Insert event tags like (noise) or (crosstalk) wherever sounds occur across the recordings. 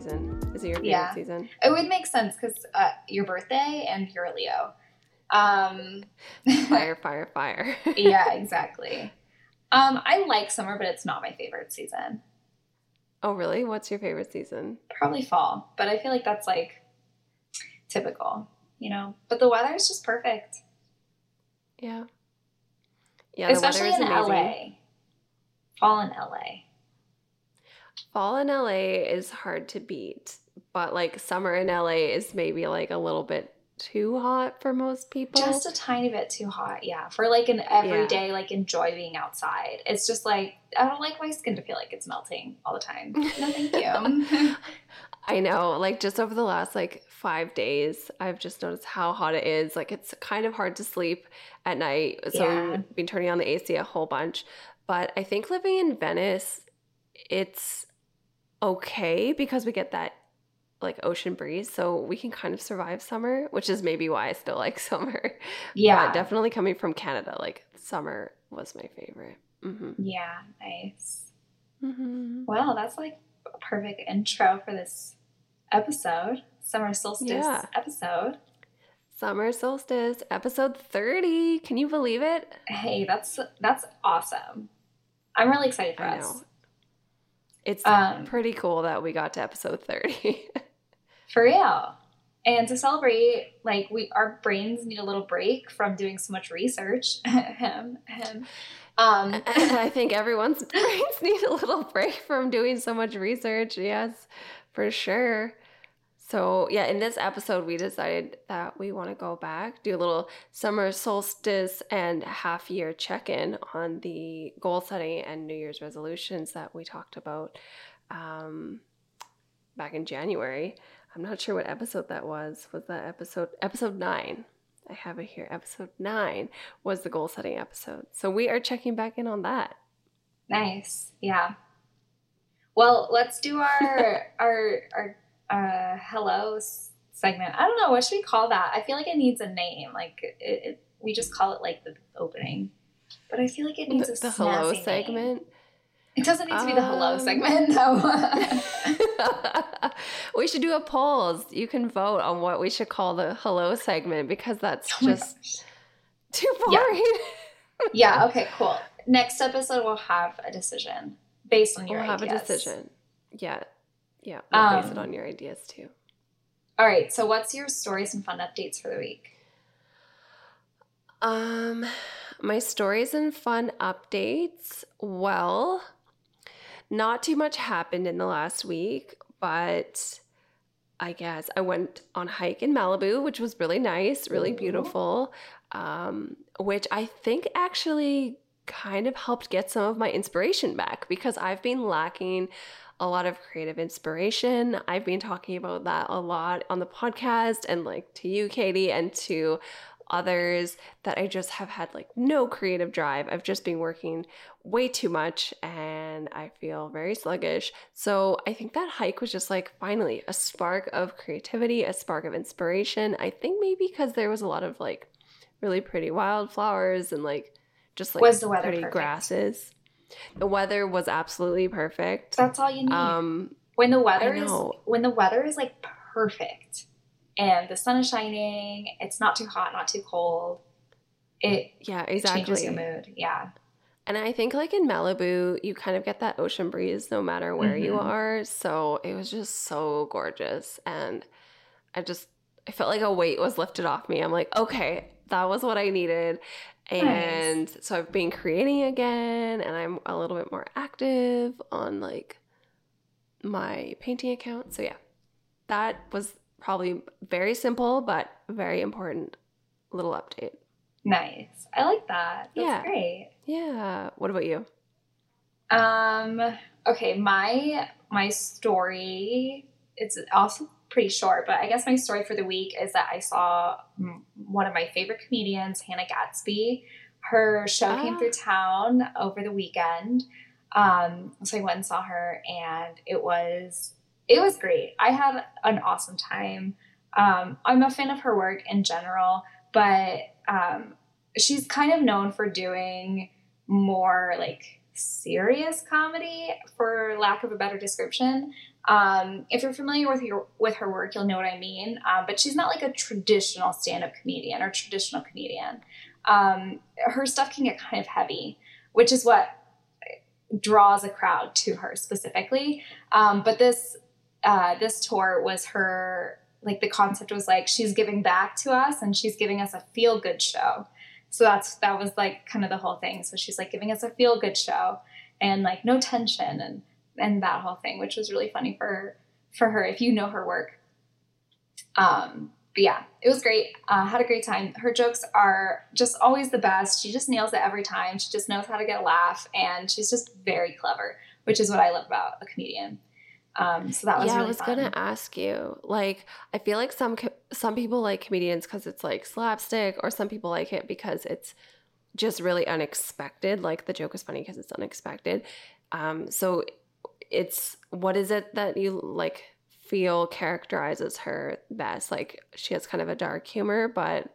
season. Is it your favorite Yeah. season? It would make sense because uh, your birthday and you're a Leo. Um, (laughs) Fire, fire, fire. (laughs) yeah, exactly. Um, I like summer, but it's not my favorite season. oh, really? What's your favorite season? Probably fall, but I feel like that's like typical, you know. But the weather is just perfect, Yeah. Yeah, the especially weather in amazing. LA. Fall in LA. Fall in LA is hard to beat, but like summer in LA is maybe like a little bit too hot for most people. Just a tiny bit too hot, yeah. For like an everyday, like enjoy being outside. It's just like I don't like my skin to feel like it's melting all the time. (laughs) No, thank you. (laughs) I know, like just over the last like five days, I've just noticed how hot it is. Like it's kind of hard to sleep at night. So Yeah. we've been turning on the AC a whole bunch. But I think living in Venice, it's okay because we get that like ocean breeze. So we can kind of survive summer, which is maybe why I still (laughs) like summer. yeah, But definitely coming from Canada, like summer was my favorite. hmm yeah, nice. hmm Well, that's like a perfect intro for this episode, summer solstice Yeah. episode. Summer solstice, episode 30. Can you believe it? Hey, that's that's awesome. I'm really excited for I us. know. It's Um, pretty cool that we got to episode 30. (laughs) For real. And to celebrate, like we our brains need a little break from doing so much research. (laughs) him, him. Um (laughs) I think everyone's brains need a little break from doing so much research. Yes, for sure. So, yeah, in this episode, we decided that we want to go back, do a little summer solstice and half year check in on the goal setting and New Year's resolutions that we talked about um, back in January. I'm not sure what episode that was. Was that episode episode nine? I have it here. Episode nine was the goal setting episode. So we are checking back in on that. nice. Yeah. Well, let's do our (laughs) our our uh hello segment. I don't know what should we call that. I feel like it needs a name. Like it, it we just call it like the opening. But I feel like it needs The, a the hello snazzy name. segment. It doesn't need to be the hello Um, segment. No. (laughs) we should do a polls. You can vote on what we should call the hello segment because that's Oh just too Yeah. boring. yeah. (laughs) Okay. Cool. Next episode we'll have a decision based on your we'll have ideas. a decision. Yeah. Yeah. We'll base it Um, on your ideas too. All right. So, what's your stories and fun updates for the week? Um, my stories and fun updates. Well, not too much happened in the last week, but I guess I went on a hike in Malibu, which was really nice, really beautiful. Um, which I think actually kind of helped get some of my inspiration back because I've been lacking a lot of creative inspiration. I've been talking about that a lot on the podcast and like to you, Katie, and to others that I just have had like no creative drive. I've just been working way too much and I feel very sluggish. So I think that hike was just like finally a spark of creativity, a spark of inspiration. I think maybe because there was a lot of like really pretty wildflowers and like just like Was the weather pretty perfect? grasses. The weather was absolutely perfect. That's all you need. Um when the weather is when the weather is like perfect and the sun is shining, it's not too hot, not too cold. It yeah, exactly. changes your mood. Yeah. And I think like in Malibu, you kind of get that ocean breeze no matter where you Mhm. are. So it was just so gorgeous. And I just, I felt like a weight was lifted off me. I'm like, okay, that was what I needed. And so I've been creating again and I'm a little bit more active on like my painting account. So yeah, that was probably very simple, but very important little update. Nice. I like that. That's Yeah. great. Yeah. What about you? Um okay, my my story it's also pretty short, but I guess my story for the week is that I saw one of my favorite comedians, Hannah Gadsby. Her show came Ah. through town over the weekend. Um so I went and saw her and it was it was great. I had an awesome time. Um I'm a fan of her work in general, but um she's kind of known for doing more like serious comedy, for lack of a better description. Um, if you're familiar with your with her work, you'll know what I mean. Um, but she's not like a traditional stand-up comedian or traditional comedian. Um, her stuff can get kind of heavy, which is what draws a crowd to her specifically. Um, but this uh, this tour was her like the concept was like she's giving back to us and she's giving us a feel good show. So that's that was like kind of the whole thing. So she's like giving us a feel good show and like no tension and and that whole thing, which was really funny for for her if you know her work. Um, but yeah, it was great. Uh, had a great time. Her jokes are just always the best. She just nails it every time. She just knows how to get a laugh, and she's just very clever, which is what I love about a comedian. Um, so that was yeah. Really I was fun. gonna ask you. Like, I feel like some co- some people like comedians because it's like slapstick, or some people like it because it's just really unexpected. Like the joke is funny because it's unexpected. Um, so it's what is it that you like feel characterizes her best? Like she has kind of a dark humor, but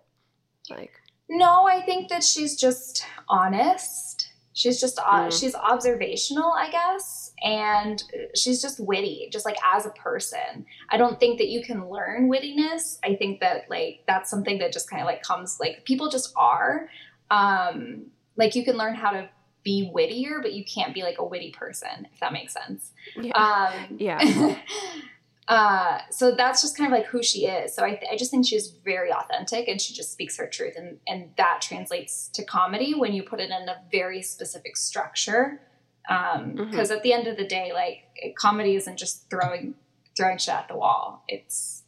like No, I think that she's just honest. She's just Mm. she's observational, I guess, and she's just witty, just like as a person. I don't think that you can learn wittiness. I think that like that's something that just kind of like comes like people just are. Um, like you can learn how to be wittier, but you can't be like a witty person, if that makes sense. yeah, Um, Yeah. (laughs) uh, so that's just kind of like who she is. So I, th- I just think she's very authentic and she just speaks her truth. And, and that translates to comedy when you put it in a very specific structure. Because Mhm. at the end of the day, like comedy isn't just throwing throwing shit at the wall. It's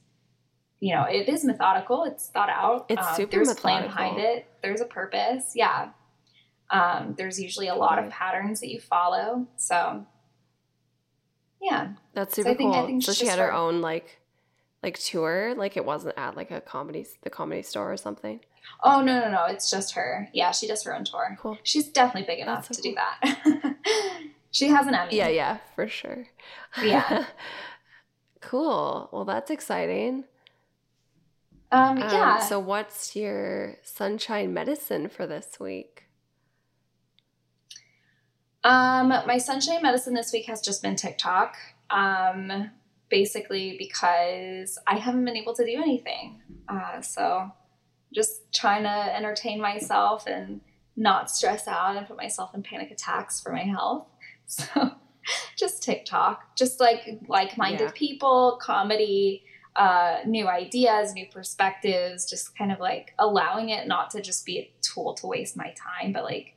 you know, it is methodical. It's thought out. It's Um, super There's a plan behind it. There's a purpose. Yeah. Um, there's usually a lot of patterns that you follow. So yeah. That's So super I think- I cool. think so she had her her. own like like tour. Like it wasn't at like a comedy the comedy store or something. Oh no no no! It's just her. Yeah, she does her own tour. Cool. She's definitely big enough so to do that. (laughs) she has an Emmy. Yeah, yeah, for sure. Yeah. (laughs) cool. Well, that's exciting. Um, Um, yeah. So, what's your sunshine medicine for this week? Um, my sunshine medicine this week has just been TikTok. Um, basically because I haven't been able to do anything. Uh, so just trying to entertain myself and not stress out and put myself in panic attacks for my health. (laughs) So just TikTok, just like like-minded Yeah. people, comedy, uh, new ideas, new perspectives, just kind of like allowing it not to just be a tool to waste my time, but like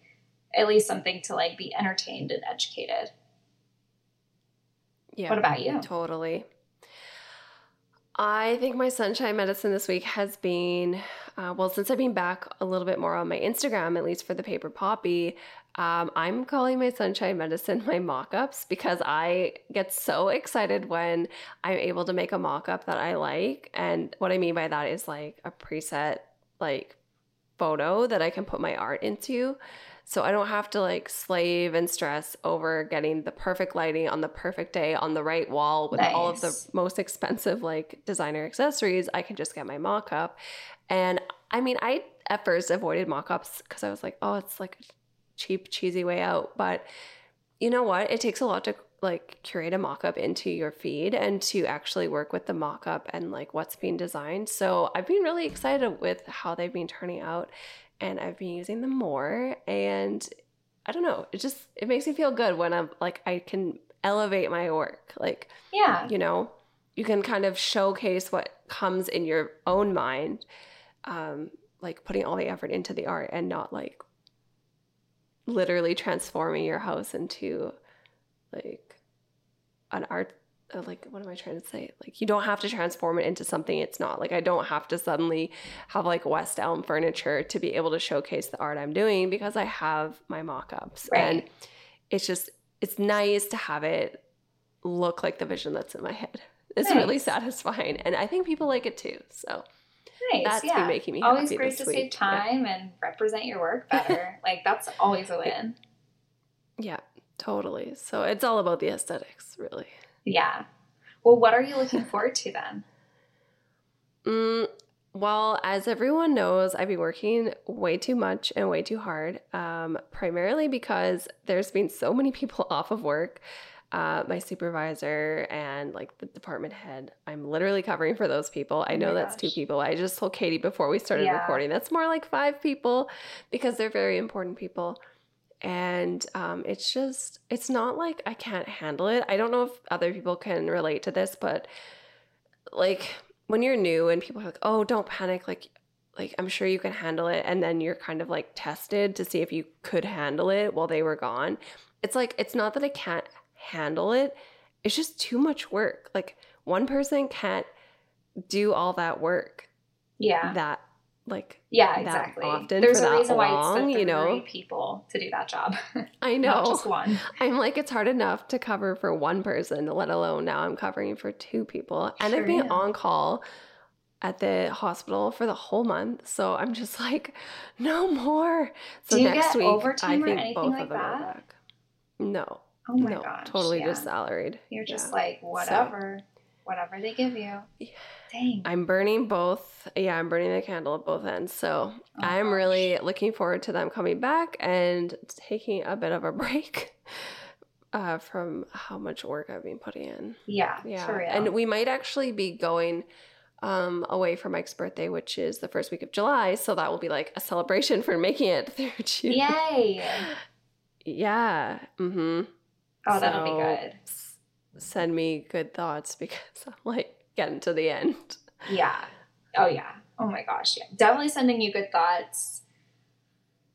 at least something to like be entertained and educated. Yeah. What about you? Totally. I think my sunshine medicine this week has been, uh, well, since I've been back a little bit more on my Instagram, at least for the paper poppy, um, I'm calling my sunshine medicine my mock ups because I get so excited when I'm able to make a mock up that I like. And what I mean by that is like a preset, like photo that I can put my art into. So I don't have to like slave and stress over getting the perfect lighting on the perfect day on the right wall with all of the most expensive like designer accessories. I can just get my mock up. And I mean, I at first avoided mock ups because I was like, oh, it's like a cheap, cheesy way out. But you know what? It takes a lot to like curate a mock up into your feed and to actually work with the mock up and like what's being designed. So I've been really excited with how they've been turning out and I've been using them more and I don't know, it just it makes me feel good when I'm like I can elevate my work. Like, Yeah. you know, you can kind of showcase what comes in your own mind. Um like putting all the effort into the art and not like literally transforming your house into like an art Uh, like what am i trying to say like you don't have to transform it into something it's not like i don't have to suddenly have like west elm furniture to be able to showcase the art i'm doing because i have my mock-ups and Right. it's just it's nice to have it look like the vision that's in my head it's really satisfying and i think people like it too so Nice. that's yeah. been making me always great to week. save Yeah. time and represent your work better. (laughs) like that's always a win. yeah totally so it's all about the aesthetics really Yeah. Well, what are you looking forward to then? (laughs) Mm, Well, as everyone knows, I've been working way too much and way too hard, um, primarily because there's been so many people (laughs) off of work. Uh, my supervisor and like the department head, I'm literally covering for those people. I Oh know my that's two people. I just told Katie before we started Yeah. recording. That's more like five people because they're very important people. And um, it's just, it's not like I can't handle it. I don't know if other people can relate to this, but like when you're new and people are like, "Oh, don't panic," like like I'm sure you can handle it and then you're kind of like tested to see if you could handle it while they were gone. It's like it's not that I can't handle it. It's just too much work. Like one person can't do all that work Yeah. that like Yeah, exactly. often There's a reason why it's long, you know? three people to do that job, (laughs) I not know. just one. I'm like it's hard enough to cover for one person, let alone now I'm covering for two people. And I've Sure, been yeah. on call at the hospital for the whole month. So I'm just like, (laughs) no more. So next week overtime I or think anything both like of them that? are back. No. Oh my no. gosh. totally yeah. just salaried. You're just Yeah. like whatever, whatever they give you. Yeah. Dang. I'm burning both. Yeah, I'm burning the candle at both ends. So Oh, I'm gosh. really looking forward to them coming back and taking a bit of a (laughs) break uh, from how much work I've been putting in. yeah, Yeah. for real. And we might actually be going um, away for Mike's birthday, which is the first week of July. So that will be like a celebration for making it (laughs) through June. Yay! Yeah. Mm-hmm. Oh, that'll be good. Send me good thoughts (laughs) because I'm like getting to the end. Yeah. Oh yeah. Oh my gosh. Yeah. Definitely sending you good thoughts.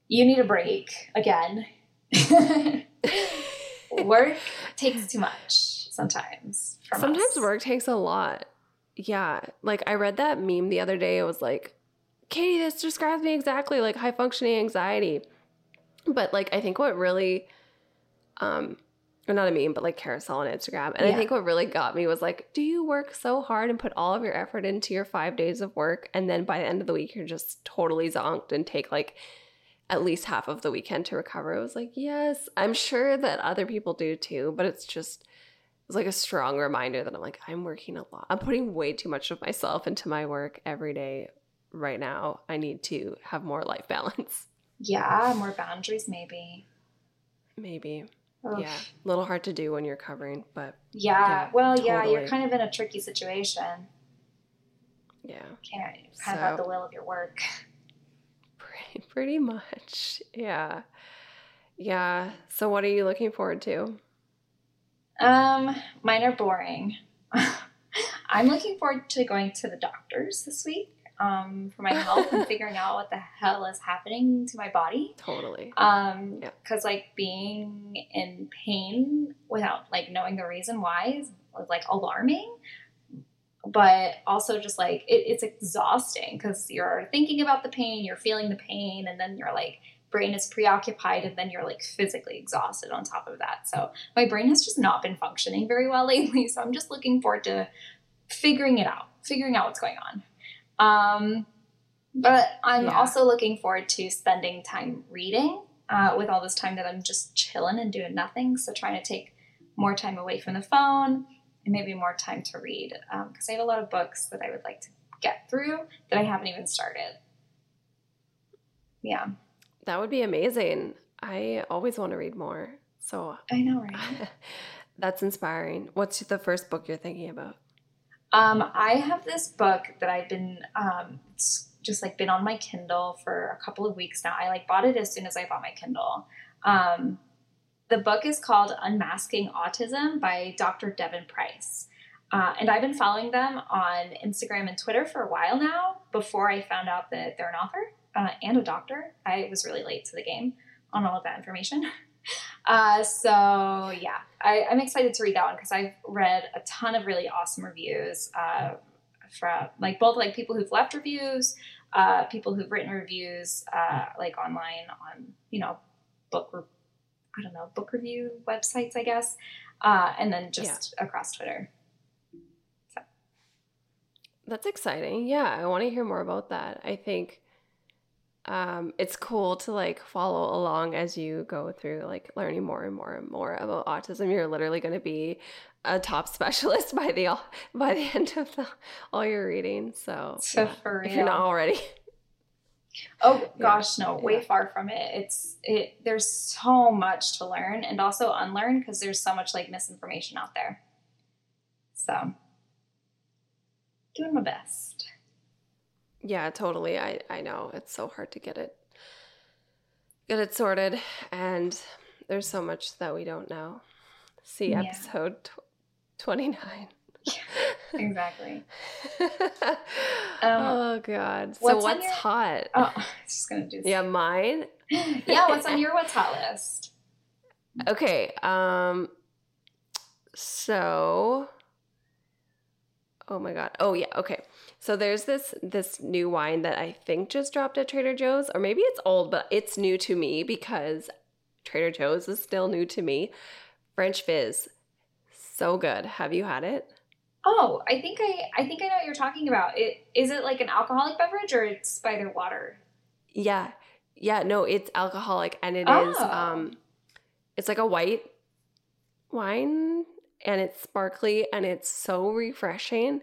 You need a break again. (laughs) Work takes too much sometimes. Sometimes us. work takes a lot. Yeah. Like I read that meme the other day. It was like, Katie, this describes me exactly like high functioning anxiety. But like I think what really um or not a meme, but like carousel on Instagram. And I think what really got me was like, do you work so hard and put all of your effort into your five days of work and then by the end of the week you're just totally zonked and take like at least half of the weekend to recover? It was like, yes, I'm sure that other people do too, but it's just it's like a strong reminder that I'm like, I'm working a lot. I'm putting way too much of myself into my work every day right now. I need to have more life balance. Yeah, more boundaries maybe. Maybe. Oof. Yeah. A little hard to do when you're covering, but Yeah. Yeah, well, yeah, you're kind of in a tricky situation. yeah. Can't kind of have the will of your work. (laughs) Pretty, pretty much. Yeah. Yeah. So what are you looking forward to? Um, mine are boring. (laughs) I'm looking forward to going to the doctors this week um, for my health and figuring out what the hell is happening to my body. Totally. Um, Yeah. cause like being in pain without like knowing the reason why is like alarming. But also just like it, it's exhausting because you're thinking about the pain, you're feeling the pain, and then your like brain is preoccupied, and then you're like physically exhausted on top of that. So my brain has just not been functioning very well lately. (laughs) So I'm just looking forward to figuring it out, figuring out what's going on. Um, but I'm Yeah. also looking forward to spending time reading uh, with all this time that I'm just chilling and doing nothing. So trying to take more time away from the phone and maybe more time to read because I have a lot of books that I would like to get through that I haven't even started. Yeah, That would be amazing. I always want to read more. So I know, right? (laughs) that's inspiring. What's the first book you're thinking about? Um, I have this book that I've been um, just like been on my Kindle for a couple of weeks now. I like bought it as soon as I bought my Kindle. Um, the book is called Unmasking Autism by Dr. Devon Price. Uh, and I've been following them on Instagram and Twitter for a while now before I found out that they're an author uh, and a doctor. I was really late to the game on all of that information. (laughs) Uh, so yeah, I, I'm excited to read that one because I've read a ton of really awesome reviews uh, from like both like people who've left reviews, uh, people who've written reviews uh, like online on you know book re- I don't know book review websites I guess, uh, and then just across Twitter. That's exciting. Yeah, I want to hear more about that. I think um, it's cool to like follow along as you go through like learning more and more and more about autism. You're literally going to be a top (laughs) specialist by the by the end of the, all your reading. So, so yeah, for real. if you're not already. Oh (laughs) gosh, no, way yeah. far from it. It's it. There's so much to learn and also unlearn because there's so much like misinformation out there. So, doing my best. Yeah, totally. I I know it's so hard to get it get it sorted, and there's so much that we don't know. See yeah. episode tw- twenty nine. exactly. (laughs) um, oh God. So what's, what's your... hot? Oh, (laughs) I was just gonna do. Yeah, mine. (laughs) yeah. What's on your what's hot list? Okay. Um. So. Oh my God. Oh yeah. Okay. So there's this this new wine that I think just dropped at Trader Joe's, or maybe it's old, but it's new to me because Trader Joe's is still new to me. French Fizz, so good. Have you had it? Oh, I think I I think I know what you're talking about. It is it like an alcoholic beverage or it's by their water? Yeah. Yeah, no, it's alcoholic and it oh. is um it's like a white wine and it's sparkly and it's so refreshing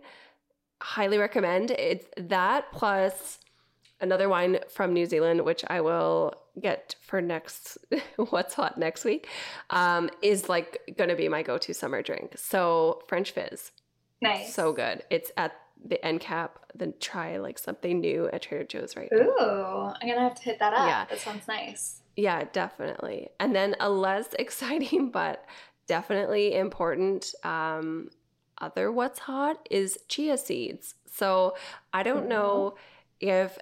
highly recommend. It's that plus another wine from New Zealand, which I will get for next (laughs) what's hot next week, um, is like gonna be my go-to summer drink. So French Fizz. Nice. So good. It's at the end cap. Then try like something new at Trader Joe's right Ooh, now. Ooh, I'm gonna have to hit that up. Yeah. That sounds nice. Yeah, definitely. And then a less (laughs) exciting but definitely important um, other what's hot is chia seeds. So I don't know if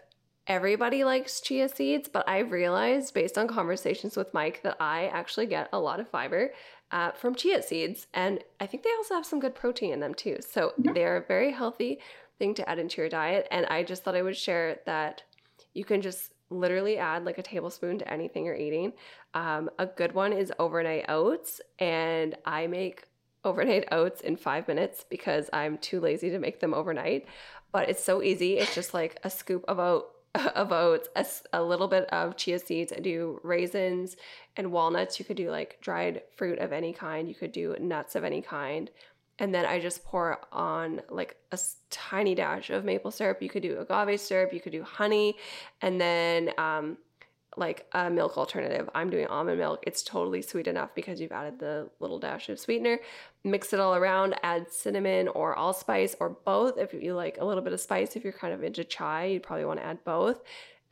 everybody likes chia seeds, but I've realized based on conversations with Mike that I actually get a lot of fiber uh, from chia seeds. And I think they also have some good protein in them too. So mm-hmm. they're a very healthy thing to add into your diet. And I just thought I would share that you can just literally add like a tablespoon to anything you're eating. Um, a good one is overnight oats, and I make overnight oats in five minutes because I'm too lazy to make them overnight. But it's so easy. It's just like a scoop of oat (laughs) of oats, a, a little bit of chia seeds. I do raisins and walnuts. You could do like dried fruit of any kind. You could do nuts of any kind. And then I just pour on like a tiny dash of maple syrup. You could do agave syrup. You could do honey. And then um, like a milk alternative. I'm doing almond milk. It's totally sweet enough because you've added the little dash of sweetener. Mix it all around, add cinnamon or allspice or both. If you like a little bit of spice, if you're kind of into chai, you'd probably want to add both.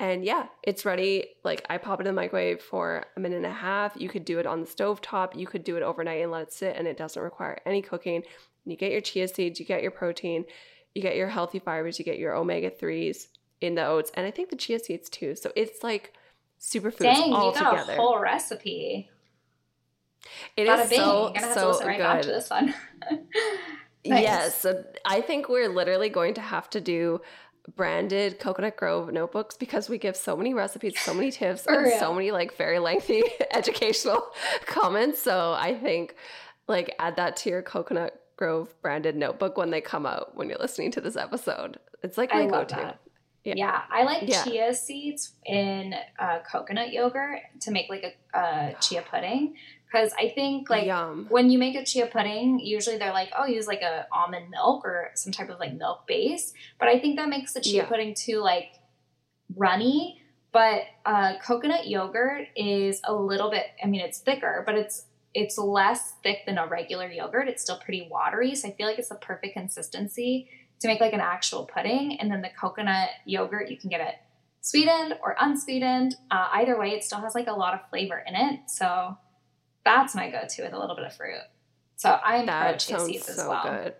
And yeah, it's ready. Like I pop it in the microwave for a minute and a half. You could do it on the stove top. You could do it overnight and let it sit and it doesn't require any cooking. You get your chia seeds, you get your protein, you get your healthy fibers, you get your omega 3s in the oats, and I think the chia seeds too. So it's like superfoods Dang, all you got together. a whole recipe. It Bada is bing. so so right good. this one. (laughs) nice. Yes, I think we're literally going to have to do branded Cocoanut Grove notebooks because we give so many recipes, so many tips, and real. so many like very lengthy (laughs) educational comments. So I think like add that to your Cocoanut Grove branded notebook when they come out when you're listening to this episode. It's like my go to. Yeah. yeah. I like yeah. chia seeds in uh, coconut yogurt to make like a, a chia pudding because I think like Yum. when you make a chia pudding, usually they're like, oh, use like a almond milk or some type of like milk base, but I think that makes the chia yeah. pudding too like runny. But uh, coconut yogurt is a little bit. I mean, it's thicker, but it's it's less thick than a regular yogurt. It's still pretty watery, so I feel like it's the perfect consistency to make like an actual pudding. And then the coconut yogurt, you can get it sweetened or unsweetened. Uh, either way, it still has like a lot of flavor in it. So that's my go-to with a little bit of fruit. So I'm that chia seeds so as well. Good.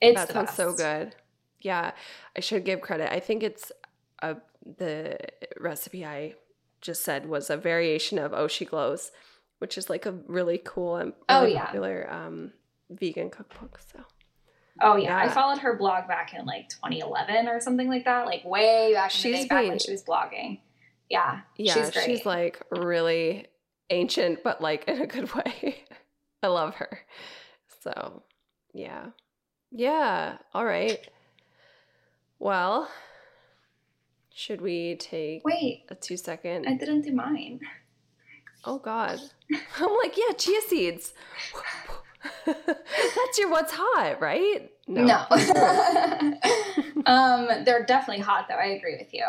It's that sounds best. so good. Yeah, I should give credit. I think it's a the recipe I just said was a variation of Oh She Glows, which is like a really cool and oh, really oh, yeah. popular um, vegan cookbook. So Oh yeah. yeah. I followed her blog back in like 2011 or something like that, like way back in she's the day, back when she was blogging. Yeah, yeah, she's, she's like really ancient, but like in a good (laughs) way. I love her. So, yeah, yeah. All right. Well, Should we take Wait, a two second? I didn't do mine. Oh God. (laughs) I'm like, yeah, chia seeds. (laughs) That's your what's hot, right? No. um, they're definitely hot though. I agree with you.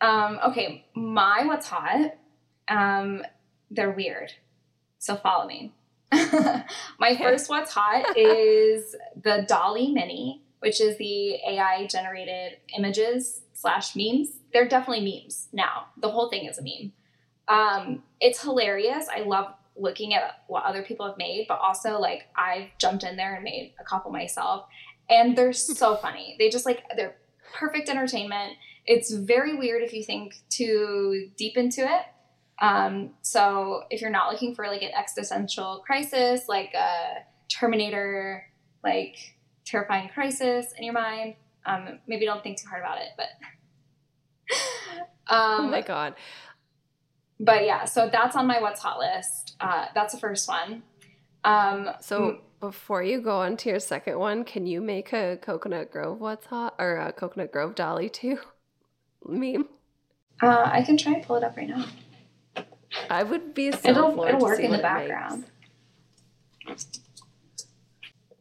Um, okay, my what's hot. Um, they're weird. So follow me. (laughs) my first what's hot is the DALL-E Mini, which is the AI generated images slash memes. They're definitely memes now. The whole thing is a meme. Um, it's hilarious. I love looking at what other people have made, but also like I've jumped in there and made a couple myself, and they're (laughs) so funny. They just like they're perfect entertainment. It's very weird if you think too deep into it. Um, so if you're not looking for like an existential crisis, like a Terminator, like terrifying crisis in your mind, um, maybe don't think too hard about it. But (laughs) Oh um, my God. but yeah, so that's on my what's hot list. Uh, that's the first one. Um, So before you go on to your second one, can you make a Cocoanut Grove what's hot or a Cocoanut Grove DALL-E too (laughs) meme? uh, I can try and pull it up right now. I would be so It'll it'll work in the it makes. background.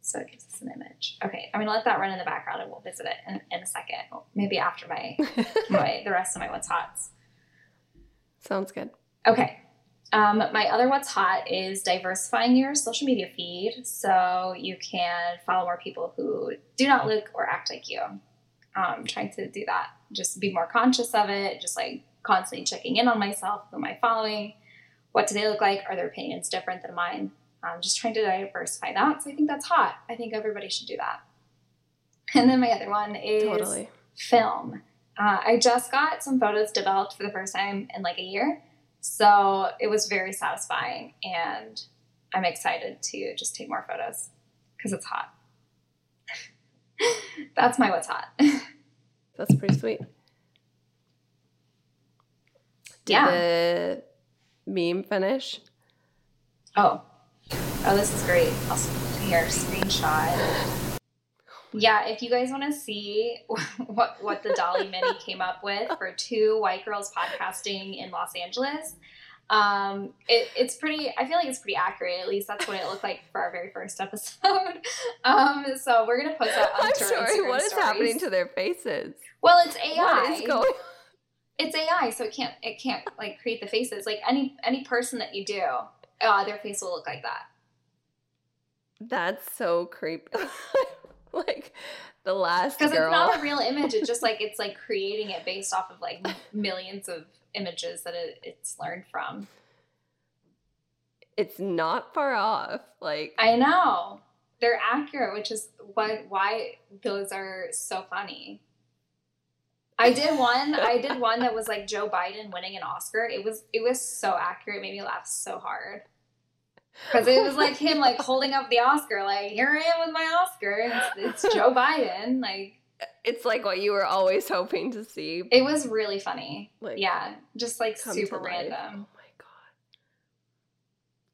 So it gives us an image. Okay, I'm gonna let that run in the background, and we'll visit it in, in a second. Maybe after my (laughs) my the rest of my what's hots. Sounds good. Okay. Um, my other what's hot is diversifying your social media feed so you can follow more people who do not look or act like you. Um, trying to do that, just be more conscious of it, just like constantly checking in on myself. Who am I following? What do they look like? Are their opinions different than mine? I'm just trying to diversify that. So I think that's hot. I think everybody should do that. And then my other one is Totally. film. Uh, I just got some photos developed for the first time in like a year. So it was very satisfying. And I'm excited to just take more photos because it's hot. (laughs) That's my what's hot. (laughs) That's pretty sweet. Did Yeah. the meme finish? Oh, oh, this is great. I'll here screenshot. Yeah, if you guys want to see (laughs) what what the DALL-E (laughs) Mini came up with for two white girls podcasting in Los Angeles, um, it, it's pretty. I feel like it's pretty accurate. At least that's what it looked like for our very first episode. (laughs) um, so we're gonna post that I'm onto sorry. Instagram What is stories. happening to their faces? Well, it's AI. What is going? It's AI, so it can't it can't like create the faces. Like any any person that you do, uh, their face will look like that. That's so creepy. (laughs) like the last because it's not a real image it's just like (laughs) it's like creating it based off of like millions of images that it, it's learned from it's not far off. Like i know they're accurate which is why why those are so funny i did one i did one that was like joe biden winning an oscar. It was it was so accurate it made me laugh so hard. Because it was like him like holding up the oscar like here i am with my oscar. It's, it's joe biden like (laughs) it's like what you were always hoping to see. it was really funny. Like yeah just like super random.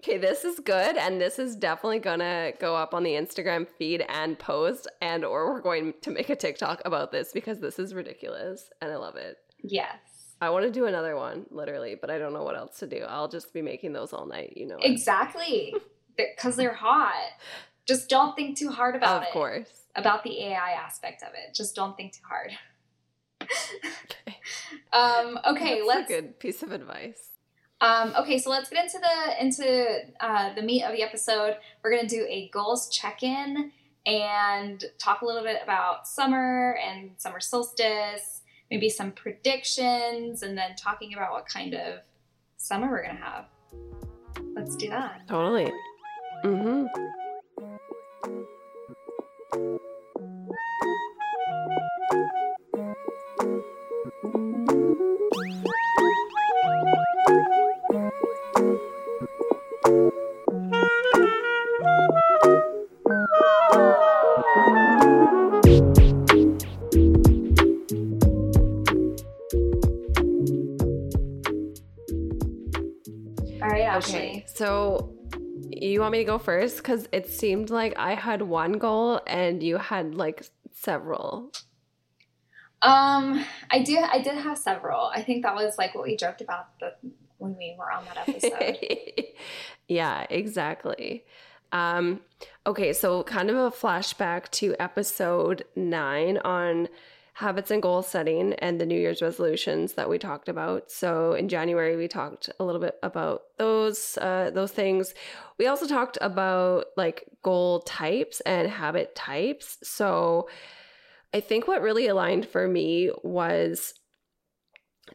Okay, this is good, and this is definitely gonna go up on the Instagram feed and post, and or we're going to make a TikTok about this because this is ridiculous, and I love it. Yes. I want to do another one, literally, but I don't know what else to do. I'll just be making those all night, you know. Exactly. Because they're hot. Just don't think too hard about Of it. Of course. About the AI aspect of it. Just don't think too hard. (laughs) Okay. Um, okay, That's let's a good piece of advice. Um, okay, so let's get into the into uh, the meat of the episode. We're gonna do a goals check-in and talk a little bit about summer and summer solstice, maybe some predictions, and then talking about what kind of summer we're gonna have. Let's do that. Totally. Mm-hmm. All right, Ashleigh. Okay, so you want me to go first? Because it seemed like I had one goal and you had like several. Um, I do. I did have several. I think that was like what we joked about the, when we were on that episode. (laughs) yeah, exactly. Um, okay, so kind of a flashback to episode nine on habits and goal setting and the New Year's resolutions that we talked about. So in January we talked a little bit about those uh, those things. We also talked about like goal types and habit types. So I think what really aligned for me was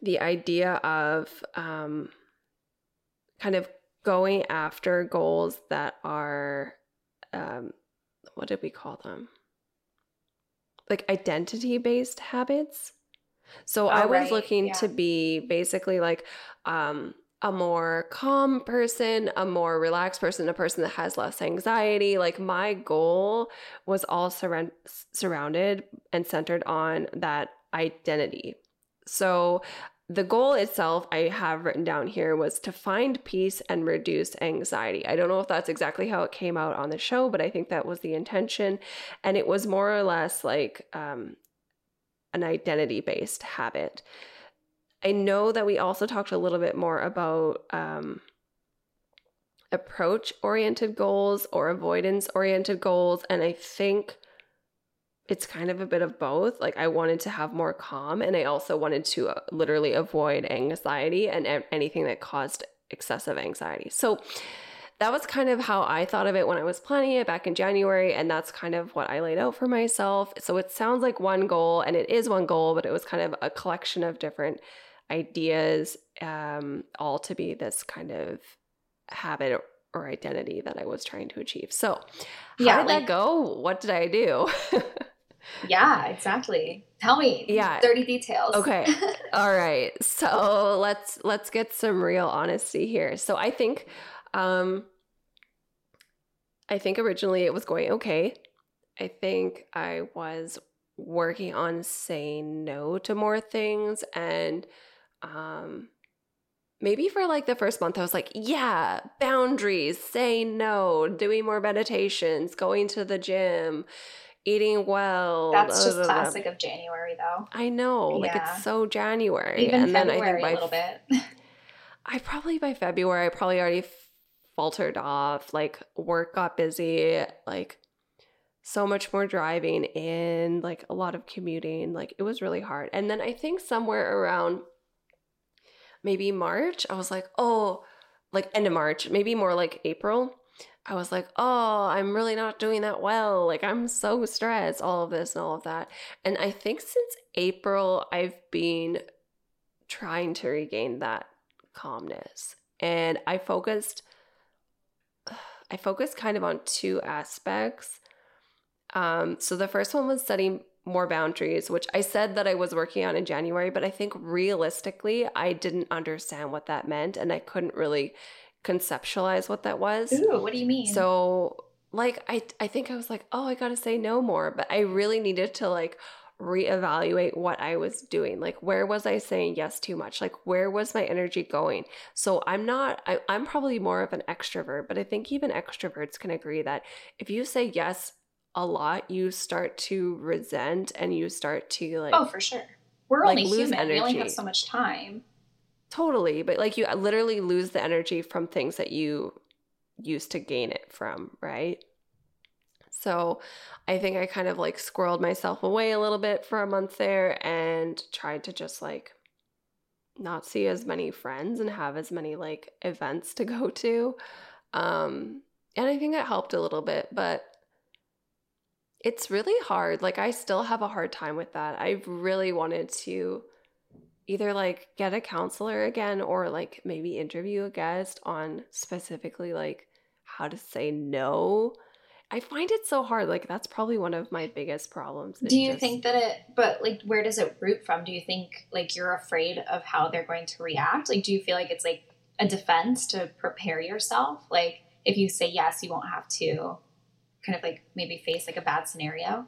the idea of um, kind of going after goals that are um, what did we call them? Like identity based habits. So oh, I was right. looking yeah. to be basically like um, a more calm person, a more relaxed person, a person that has less anxiety. Like my goal was all surra- surrounded and centered on that identity. So the goal itself I have written down here was to find peace and reduce anxiety. I don't know if that's exactly how it came out on the show, but I think that was the intention. And it was more or less like um, an identity based habit. I know that we also talked a little bit more about um, approach oriented goals or avoidance oriented goals. And I think it's kind of a bit of both. Like I wanted to have more calm and I also wanted to uh, literally avoid anxiety and anything that caused excessive anxiety. So that was kind of how I thought of it when I was planning it back in January and that's kind of what I laid out for myself. So it sounds like one goal and it is one goal, but it was kind of a collection of different ideas um all to be this kind of habit or identity that I was trying to achieve. So, how yeah, did like, that go? What did I do? (laughs) yeah, exactly. Tell me. Yeah. Dirty details. Okay. (laughs) All right. So let's let's get some real honesty here. So I think um I think originally it was going okay. I think I was working on saying no to more things and um maybe for like the first month, I was like, yeah, boundaries, saying no, doing more meditations, going to the gym, eating well. That's blah, just blah, classic of January, though. I know, yeah. like it's so January, Even and February then I think by a little bit. (laughs) I probably by February, I probably already faltered off. Like work got busy, like so much more driving in, like a lot of commuting. Like it was really hard. And then I think somewhere around maybe March, I was like, oh, like end of March, maybe more like April. I was like, oh, I'm really not doing that well. Like, I'm so stressed, all of this and all of that. And I think since April, I've been trying to regain that calmness. And I focused, (sighs) I focused kind of on two aspects. Um, so the first one was setting more boundaries, which I said that I was working on in January, but I think realistically, I didn't understand what that meant and I couldn't really conceptualize what that was. Ooh, what do you mean? So, like I I think I was like, "Oh, I got to say no more," but I really needed to like reevaluate what I was doing. Like where was I saying yes too much? Like where was my energy going? So I'm not I, I'm probably more of an extrovert, but I think even extroverts can agree that if you say yes a lot, you start to resent and you start to like Oh, for sure. We're like, only human. Energy. We only have so much time. Totally, but like you literally lose the energy from things that you used to gain it from, right? So I think I kind of like squirreled myself away a little bit for a month there and tried to just like not see as many friends and have as many like events to go to. Um and I think it helped a little bit, but it's really hard. Like I still have a hard time with that. I've really wanted to either like get a counselor again or like maybe interview a guest on specifically like how to say no. I find it so hard. Like that's probably one of my biggest problems. Do you just... think that it but like where does it root from? Do you think like you're afraid of how they're going to react? Like do you feel like it's like a defense to prepare yourself? Like if you say yes, you won't have to kind of like maybe face like a bad scenario?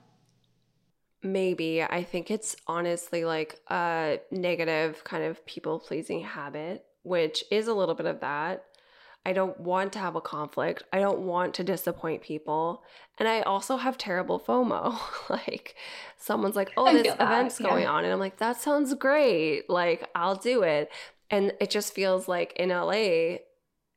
Maybe. I think it's honestly like a negative kind of people pleasing habit, which is a little bit of that. I don't want to have a conflict. I don't want to disappoint people. And I also have terrible FOMO. (laughs) like someone's like, "Oh, (laughs) this feel that, event's going yeah. on." And I'm like, "That sounds great. Like, I'll do it." And it just feels like in LA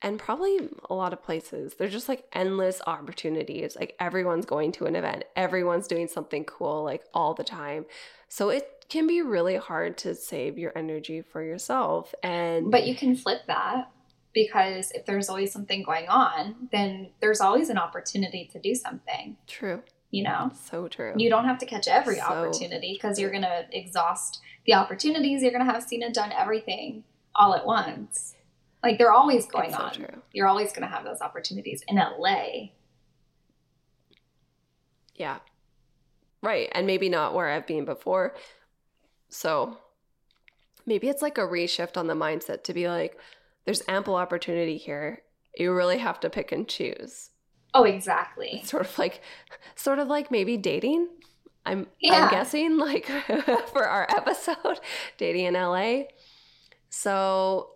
and probably a lot of places, there's just like endless opportunities. Like everyone's going to an event, everyone's doing something cool like all the time. So it can be really hard to save your energy for yourself. And But you can flip that because if there's always something going on, then there's always an opportunity to do something, true, you know? so true. You don't have to catch every So opportunity because you're going to exhaust the opportunities. You're going to have seen and done everything all at once. Like they're always going so on. true. You're always going to have those opportunities in LA. Yeah. Right. And maybe not where I've been before. So maybe it's like a reshift on the mindset to be like, there's ample opportunity here. You really have to pick and choose. Oh, exactly. It's sort of like sort of like maybe dating. I'm Yeah. I'm guessing like (laughs) for our episode, dating in LA. So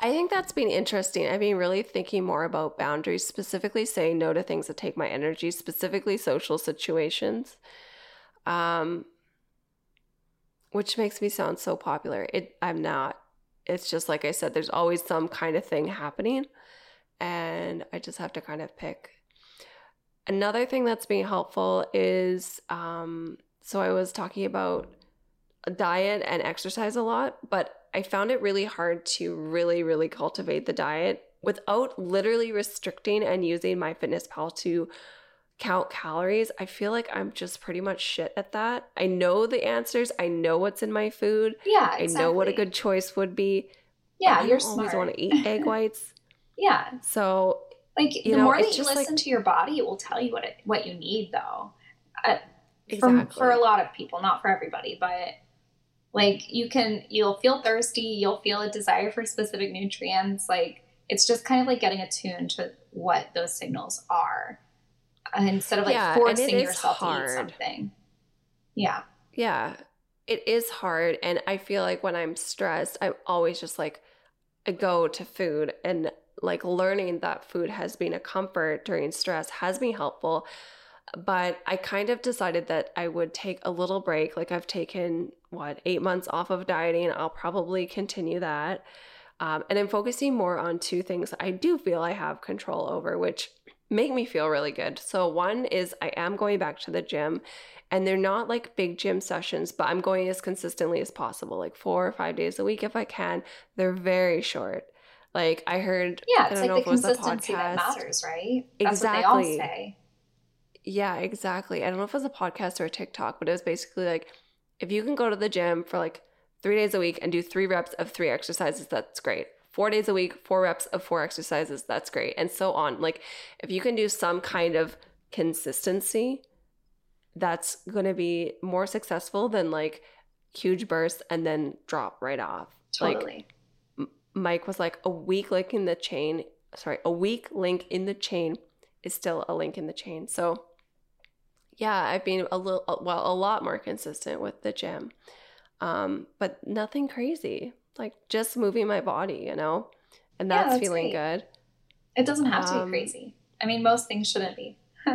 I think that's been interesting. I've been really thinking more about boundaries, specifically saying no to things that take my energy, specifically social situations. Um which makes me sound so popular. It I'm not. It's just like I said, there's always some kind of thing happening and I just have to kind of pick. Another thing that's been helpful is um, so I was talking about diet and exercise a lot, but I found it really hard to really, really cultivate the diet without literally restricting and using MyFitnessPal to count calories. I feel like I'm just pretty much shit at that. I know the answers, I know what's in my food, Yeah, exactly. I know what a good choice would be. Yeah, you're don't always smart. want to eat egg (laughs) whites. Yeah, So like You the know, more that you just like- listen to your body, it will tell you what it what you need, though. Uh, for, exactly. for a lot of people, not for everybody, but like you can, you'll feel thirsty, you'll feel a desire for specific nutrients. Like it's just kind of like getting attuned to what those signals are, and instead of like Yeah, forcing yourself to eat something. Yeah, Yeah, it is hard. And I feel like when I'm stressed, I'm always just like, I go to food and like learning that food has been a comfort during stress has been helpful. But I kind of decided that I would take a little break. Like I've taken, what, eight months off of dieting. I'll probably continue that. Um, and I'm focusing more on two things I do feel I have control over, which make me feel really good. So, one is I am going back to the gym and they're not like big gym sessions, but I'm going as consistently as possible, like four or five days a week if I can. They're very short. Like I heard, yeah. I It's don't like know the if it was a consistency that matters, right? That's what they all Exactly. say. Yeah, exactly. I don't know if it was a podcast or a TikTok, but it was basically like if you can go to the gym for like three days a week and do three reps of three exercises, that's great. Four days a week, four reps of four exercises, that's great. And so on. Like if you can do some kind of consistency, that's going to be more successful than like huge bursts and then drop right off. Like Totally. Mike was like, a weak link in the chain, sorry, a weak link in the chain is still a link in the chain. So, yeah, I've been a little, well, a lot more consistent with the gym, um, but nothing crazy. Like just moving my body, you know, and Yeah, that's, that's feeling great. good. It doesn't have to Um, be crazy. I mean, most things shouldn't be. (laughs)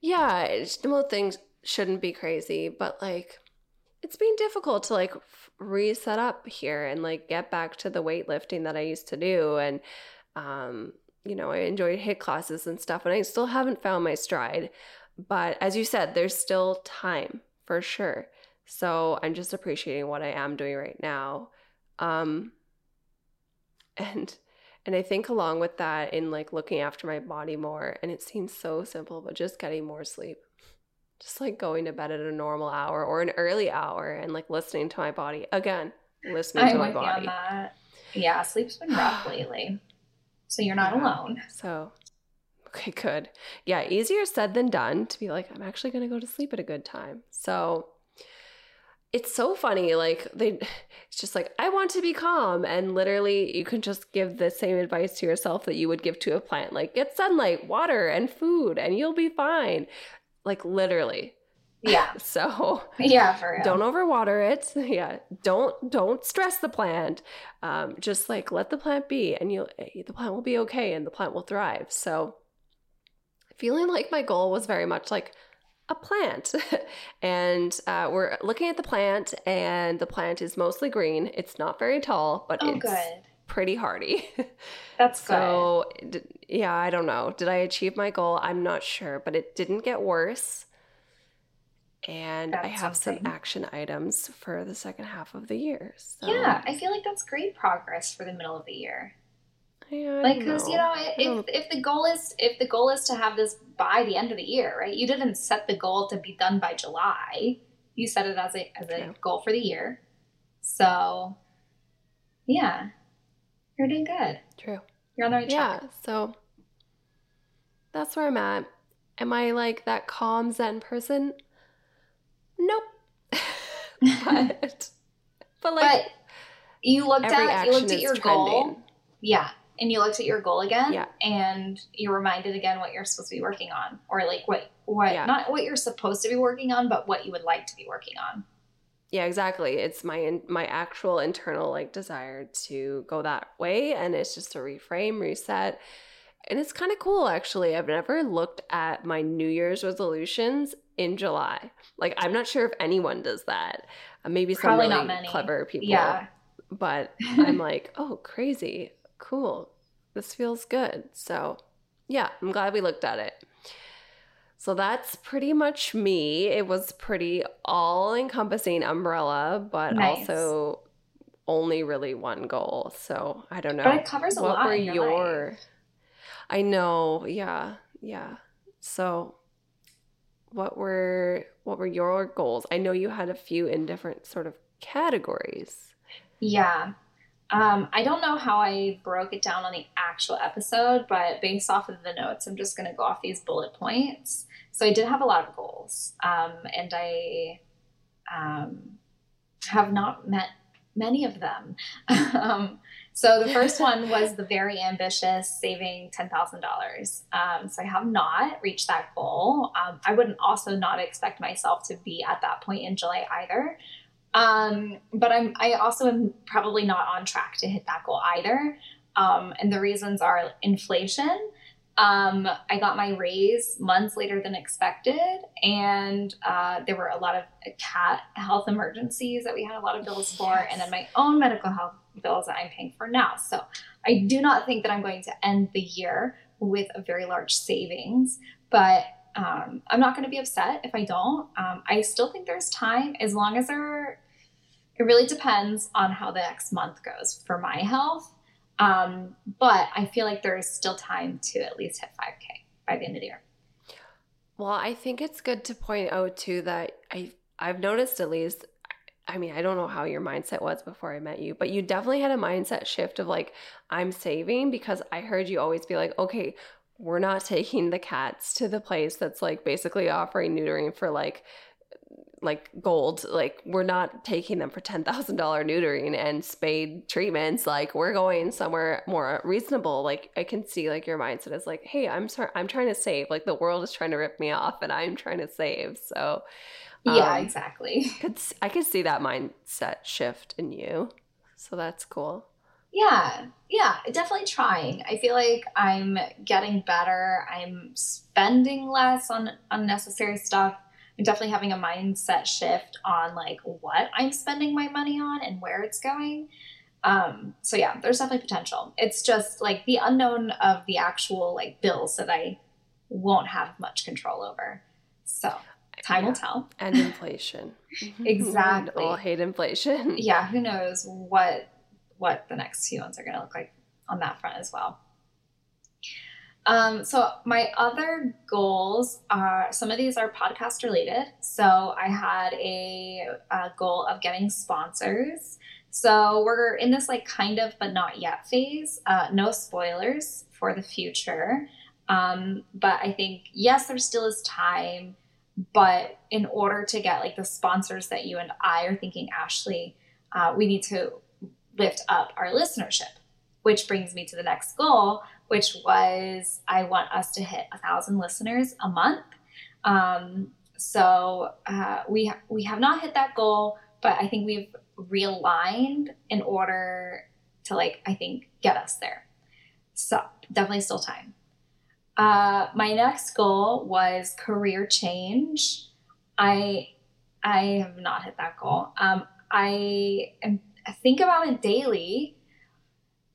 Yeah, most things shouldn't be crazy, but like it's been difficult to like f- reset up here and like get back to the weightlifting that I used to do. And, um, you know, I enjoyed HIIT classes and stuff, and I still haven't found my stride. But as you said, there's still time for sure. So I'm just appreciating what I am doing right now. Um, (laughs) and and I think along with that, in like looking after my body more, and it seems so simple, but just getting more sleep. Just like going to bed at a normal hour or an early hour and like listening to my body. Again, listening to I'm my with on body. Yeah, sleep's been rough (sighs) lately. So you're not alone. So, okay, good. Yeah, easier said than done to be like, I'm actually going to go to sleep at a good time. So, it's so funny. Like, they, it's just like, I want to be calm. And literally, you can just give the same advice to yourself that you would give to a plant like, get sunlight, water, and food, and you'll be fine. Like, literally. Yeah. (laughs) so yeah, for real. don't overwater it. (laughs) Yeah, don't don't stress the plant. Um, just like let the plant be, and you the plant will be okay, and the plant will thrive. So feeling like my goal was very much like a plant. (laughs) and uh, we're looking at the plant, and the plant is mostly green. It's not very tall, but oh, it's good. pretty hardy. That's good. so, d- yeah, I don't know. Did I achieve my goal? I'm not sure, but it didn't get worse. And I have something. some action items for the second half of the year. So, Yeah, I feel like that's great progress for the middle of the year. yeah, Like, because you know, if if the goal is if the goal is to have this by the end of the year, right? You didn't set the goal to be done by July. You set it as a as a Yeah. goal for the year. So, yeah, you're doing good. True. You're on the right Yeah, track. so that's where I'm at. Am I like that calm Zen person? Nope. (laughs) but, but like but you looked at you looked at your trending. goal, yeah, and you looked at your goal again, Yeah. and you're reminded again what you're supposed to be working on, or like what what Yeah. not what you're supposed to be working on, but what you would like to be working on. Yeah, exactly. It's my in, my actual internal like desire to go that way, and it's just a reframe, reset, and it's kind of cool actually. I've never looked at my New Year's resolutions in July. Like I'm not sure if anyone does that. Uh, maybe some Probably really not many. clever people. Yeah, but (laughs) I'm like, oh, crazy, cool. This feels good. So, yeah, I'm glad we looked at it. So that's pretty much me. It was pretty all encompassing umbrella, but Nice. also only really one goal. So I don't know. but it covers a what lot were in your, your? life. I know. Yeah, yeah. So what were what were your goals? I know you had a few in different sort of categories. Yeah. Um, I don't know how I broke it down on the actual episode, but based off of the notes, I'm just going to go off these bullet points. So I did have a lot of goals, um, and I um, have not met many of them. (laughs) um, so the first one was the very ambitious saving ten thousand dollars. Um, so I have not reached that goal. Um, I wouldn't also not expect myself to be at that point in July either. Um, but I'm I also am probably not on track to hit that goal either. Um, and the reasons are inflation. Um, I got my raise months later than expected, and uh, there were a lot of cat health emergencies that we had a lot of bills for, Yes. and then my own medical health bills that I'm paying for now. So I do not think that I'm going to end the year with a very large savings, but um, I'm not going to be upset if I don't. Um, I still think there's time as long as there. It really depends on how the next month goes for my health. Um, but I feel like there is still time to at least hit 5K by the end of the year. Well, I think it's good to point out too that I I've noticed at least I mean, I don't know how your mindset was before I met you, but you definitely had a mindset shift of like I'm saving because I heard you always be like, "Okay, we're not taking the cats to the place that's like basically offering neutering for like like gold. Like we're not taking them for $10,000 neutering and spade treatments. Like we're going somewhere more reasonable. Like I can see like your mindset is like hey I'm sorry I'm trying to save. Like the world is trying to rip me off and I'm trying to save. So yeah, um, exactly. (laughs) could I could see that mindset shift in you so that's cool Yeah, yeah, definitely trying. I feel like I'm getting better. I'm spending less on unnecessary stuff. I'm definitely having a mindset shift on like what I'm spending my money on and where it's going. Um, so yeah, there's definitely potential. It's just like the unknown of the actual like bills that I won't have much control over. So time Yeah. will tell. and (laughs) inflation (laughs) Exactly. all hate inflation yeah, who knows what what the next few months are going to look like on that front as well. Um, so my other goals are some of these are podcast related. So I had a, a goal of getting sponsors. So we're in this like kind of but not yet phase. Uh, no spoilers for the future. Um, but I think yes, there still is time. But in order to get like the sponsors that you and I are thinking, Ashleigh, uh, we need to lift up our listenership. Which brings me to the next goal, which was I want us to hit a thousand listeners a month. Um, so uh, we we have not hit that goal, but I think we've realigned in order to like I think get us there. So definitely still time. Uh, my next goal was career change. I I have not hit that goal. Um, I am I think about it daily,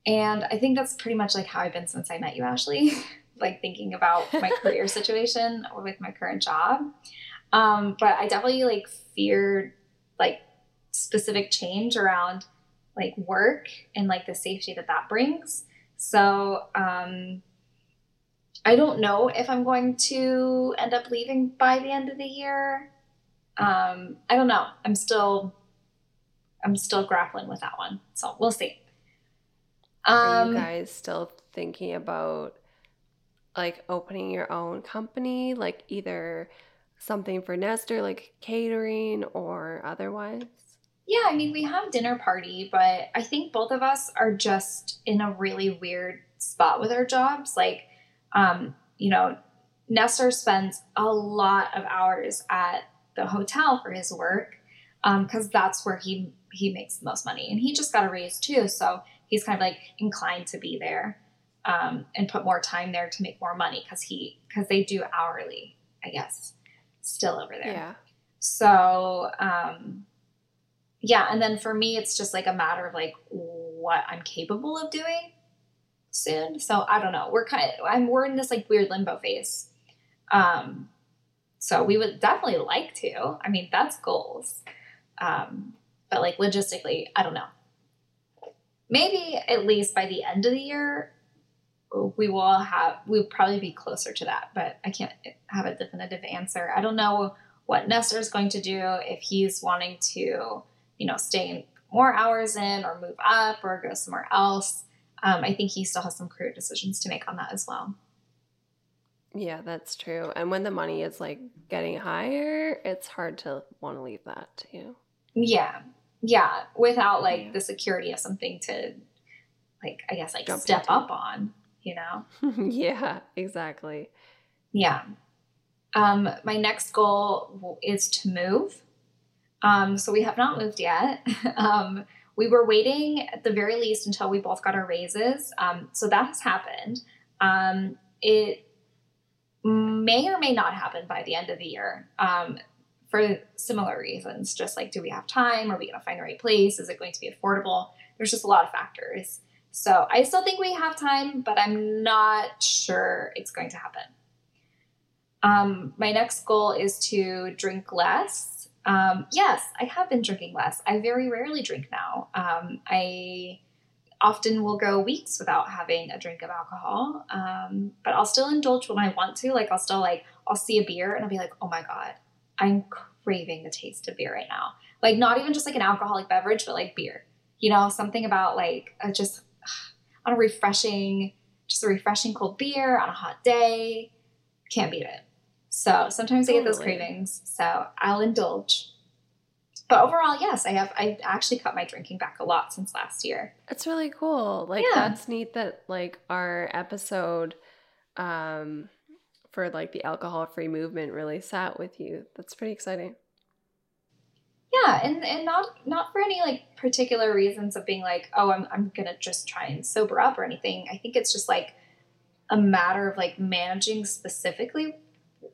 and I think that's pretty much like how I've been since I met you, Ashleigh. (laughs) like thinking about my (laughs) career situation with my current job. Um, but I definitely like feared like specific change around like work and like the safety that that brings. So um, I don't know if I'm going to end up leaving by the end of the year. Um, I don't know. I'm still I'm still grappling with that one. So we'll see. Um, Are you um, guys still thinking about like opening your own company, like either something for Nestor, like catering or otherwise? Yeah, I mean, we have dinner party, but I think both of us are just in a really weird spot with our jobs. Like, um, you know, Nestor spends a lot of hours at the hotel for his work because um, that's where he he makes the most money, and he just got a raise too, so he's kind of like inclined to be there um, and put more time there to make more money because he because they do hourly, I guess, still over there. Yeah. So um, yeah, and then for me, it's just like a matter of like what I'm capable of doing soon. So I don't know. We're kind of I'm we're in this like weird limbo phase. Um, so we would definitely like to. I mean, that's goals. Um, but like logistically, I don't know. Maybe at least by the end of the year, we will have we'll probably be closer to that but i can't have a definitive answer i don't know what nestor is going to do if he's wanting to you know stay more hours in or move up or go somewhere else um, i think he still has some career decisions to make on that as well yeah that's true and when the money is like getting higher it's hard to want to leave that too yeah yeah without like yeah. the security of something to like i guess like Jump step into. up on you know? (laughs) yeah, exactly. Yeah. Um, my next goal is to move. Um, so we have not moved yet. (laughs) um, we were waiting at the very least until we both got our raises. Um, so that has happened. Um, it may or may not happen by the end of the year um, for similar reasons. Just like, do we have time? Are we going to find the right place? Is it going to be affordable? There's just a lot of factors. So I still think we have time, but I'm not sure it's going to happen. Um, my next goal is to drink less. Um, yes, I have been drinking less. I very rarely drink now. Um, I often will go weeks without having a drink of alcohol, um, but I'll still indulge when I want to. Like I'll still like I'll see a beer and I'll be like, oh my god, I'm craving the taste of beer right now. Like not even just like an alcoholic beverage, but like beer. You know, something about like just (sighs) on a refreshing, just a refreshing cold beer on a hot day. Can't beat it. So sometimes totally. I get those cravings. So I'll indulge. But overall, yes, I have. I actually cut my drinking back a lot since last year. It's really cool. Like yeah. that's neat that like our episode um for like the alcohol free movement really sat with you. That's pretty exciting yeah and and not not for any like particular reasons of being like oh i'm, I'm gonna just try and sober up or anything i think it's just like a matter of like managing specifically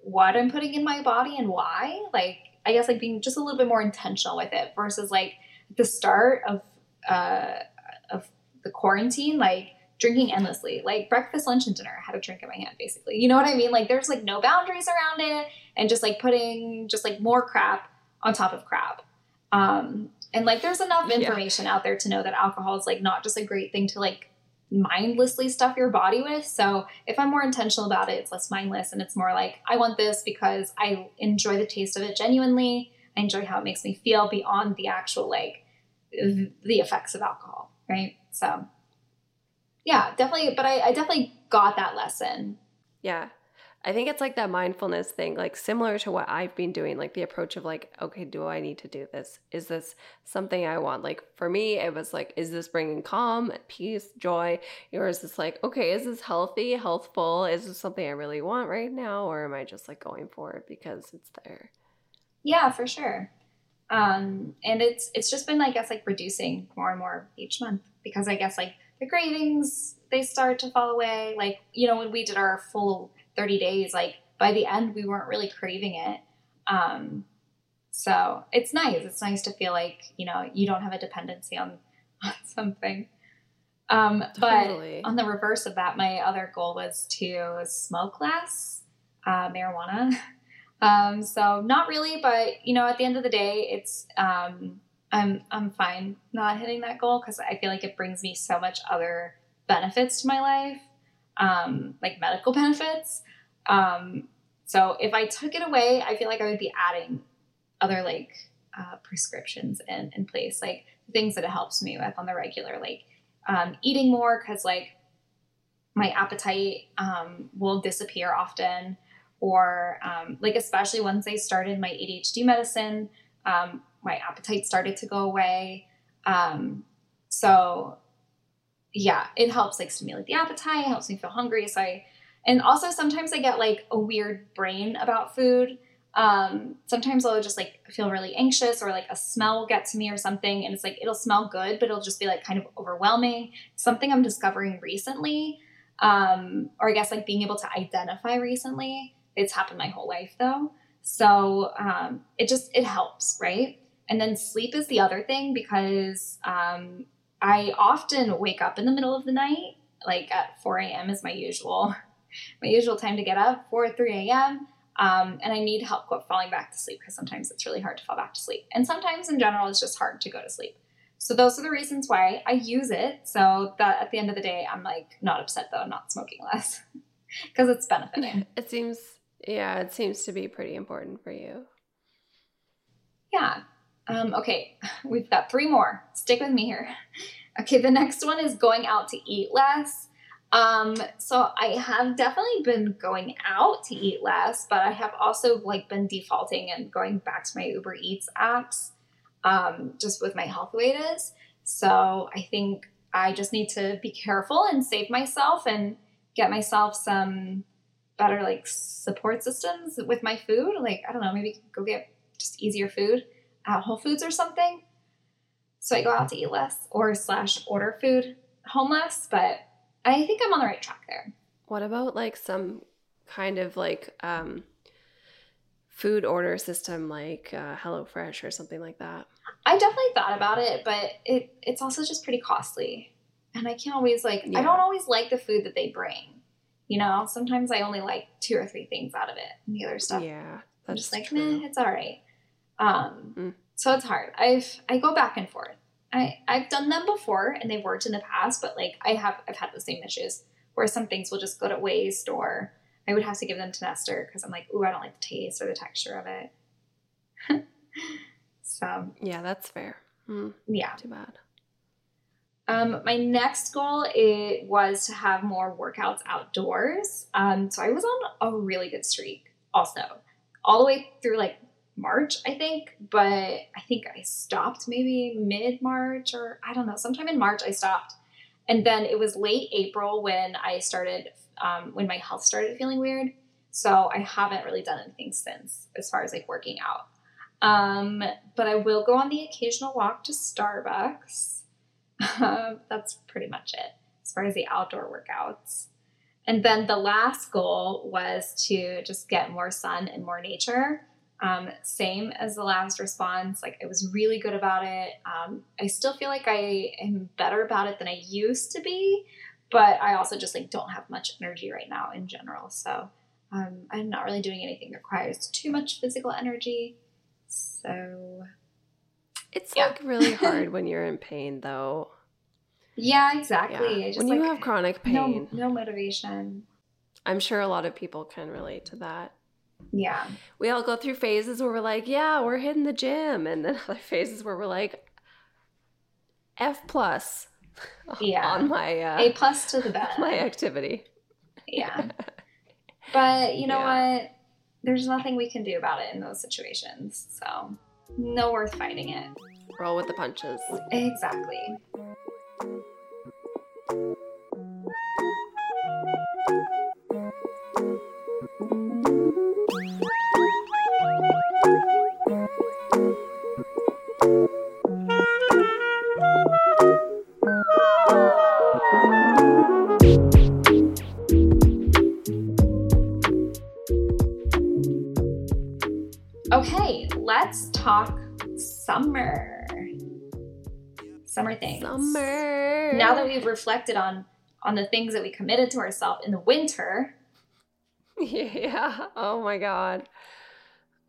what i'm putting in my body and why like i guess like being just a little bit more intentional with it versus like the start of uh of the quarantine like drinking endlessly. Like breakfast lunch and dinner i had a drink in my hand basically. You know what i mean? Like there's like no boundaries around it and just like putting just like more crap on top of crap. Um, and like there's enough information yeah. out there to know that alcohol is like not just a great thing to like mindlessly stuff your body with. So if I'm more intentional about it, it's less mindless and it's more like I want this because I enjoy the taste of it genuinely. I enjoy how it makes me feel beyond the actual like the effects of alcohol, right? So yeah, definitely. But I, I definitely got that lesson. Yeah. I think it's like that mindfulness thing, like similar to what I've been doing, like the approach of like, okay, do I need to do this? Is this something I want? Like for me, it was like, is this bringing calm, peace, joy? Yours is like, okay, is this healthy, healthful? Is this something I really want right now? Or am I just like going for it because it's there? Yeah, for sure. Um, and it's it's just been, I guess, like reducing more and more each month because I guess like the cravings they start to fall away. Like you know when we did our full 30 days, like by the end, we weren't really craving it. Um, so it's nice. It's nice to feel like, you know, you don't have a dependency on, (laughs) on something. Um, totally. But on the reverse of that, my other goal was to smoke less uh, marijuana. (laughs) Um, so not really, but you know, at the end of the day, it's um, I'm I'm fine not hitting that goal because I feel like it brings me so much other benefits to my life, um, like medical benefits. Um, so if I took it away, I feel like I would be adding other like uh, prescriptions in, in place, like things that it helps me with on the regular, like um, eating more because like my appetite um, will disappear often, or um, like especially once I started my ADHD medicine, um, my appetite started to go away. Um, so yeah, it helps like stimulate the appetite, helps me feel hungry. So I and also sometimes I get like a weird brain about food. Um, sometimes I'll just like feel really anxious or like a smell will get to me or something and it's like it'll smell good, but it'll just be like kind of overwhelming. Something I'm discovering recently. Um, or I guess like being able to identify recently. It's happened my whole life though. So um, it just it helps, right? And then sleep is the other thing because um, I often wake up in the middle of the night, like at 4 a.m. is my usual (laughs) my usual time to get up, 4 3 a.m. Um, and I need help with falling back to sleep because sometimes it's really hard to fall back to sleep. And sometimes in general, it's just hard to go to sleep. So those are the reasons why I use it. So that at the end of the day, I'm like not upset though, not smoking less (laughs) because it's benefiting. (laughs) It seems, yeah, it seems to be pretty important for you. Yeah. Um, okay, (laughs) we've got three more. Stick with me here. Okay, the next one is going out to eat less. Um, so I have definitely been going out to eat less, but I have also like been defaulting and going back to my Uber Eats apps, um, just with my health it is. So I think I just need to be careful and save myself and get myself some better like support systems with my food. Like, I don't know, maybe go get just easier food at Whole Foods or something. So I go out to eat less or slash order food home less, but I think I'm on the right track there. What about like some kind of like um, food order system like uh, HelloFresh or something like that? I definitely thought about it, but it it's also just pretty costly. And I can't always like yeah. I don't always like the food that they bring. You know, sometimes I only like two or three things out of it, and the other stuff. Yeah, I'm just like, true. it's all right. Um, mm. so it's hard. I've I go back and forth. I I've done them before and they've worked in the past, but like I have I've had the same issues where some things will just go to waste or I would have to give them to Nestor because I'm like, ooh, I don't like the taste or the texture of it. (laughs) so yeah, that's fair. Mm, yeah, too bad. Um, my next goal it was to have more workouts outdoors. Um, so I was on a really good streak, also, all the way through like March, I think, but I think I stopped maybe mid March or I don't know, sometime in March I stopped. And then it was late April when I started, um, when my health started feeling weird. So I haven't really done anything since as far as like working out. Um, but I will go on the occasional walk to Starbucks. (laughs) that's pretty much it as far as the outdoor workouts. And then the last goal was to just get more sun and more nature. Um, same as the last response. Like I was really good about it. Um, I still feel like I am better about it than I used to be, but I also just like don't have much energy right now in general. So um, I'm not really doing anything that requires too much physical energy. So it's yeah. like really (laughs) hard when you're in pain, though. Yeah, exactly. Yeah. Just, when you like, have chronic pain, no, no motivation. I'm sure a lot of people can relate to that. Yeah. We all go through phases where we're like, yeah, we're hitting the gym. And then (laughs) other phases where we're like, F plus (laughs) yeah. on my uh, A plus to the best. (laughs) My activity. Yeah. But you know yeah. what? There's nothing we can do about it in those situations. So, no worth fighting it. Roll with the punches. Exactly. Okay, let's talk summer. Summer things. Summer. Now that we've reflected on on the things that we committed to ourselves in the winter. (laughs) Yeah. Oh my god.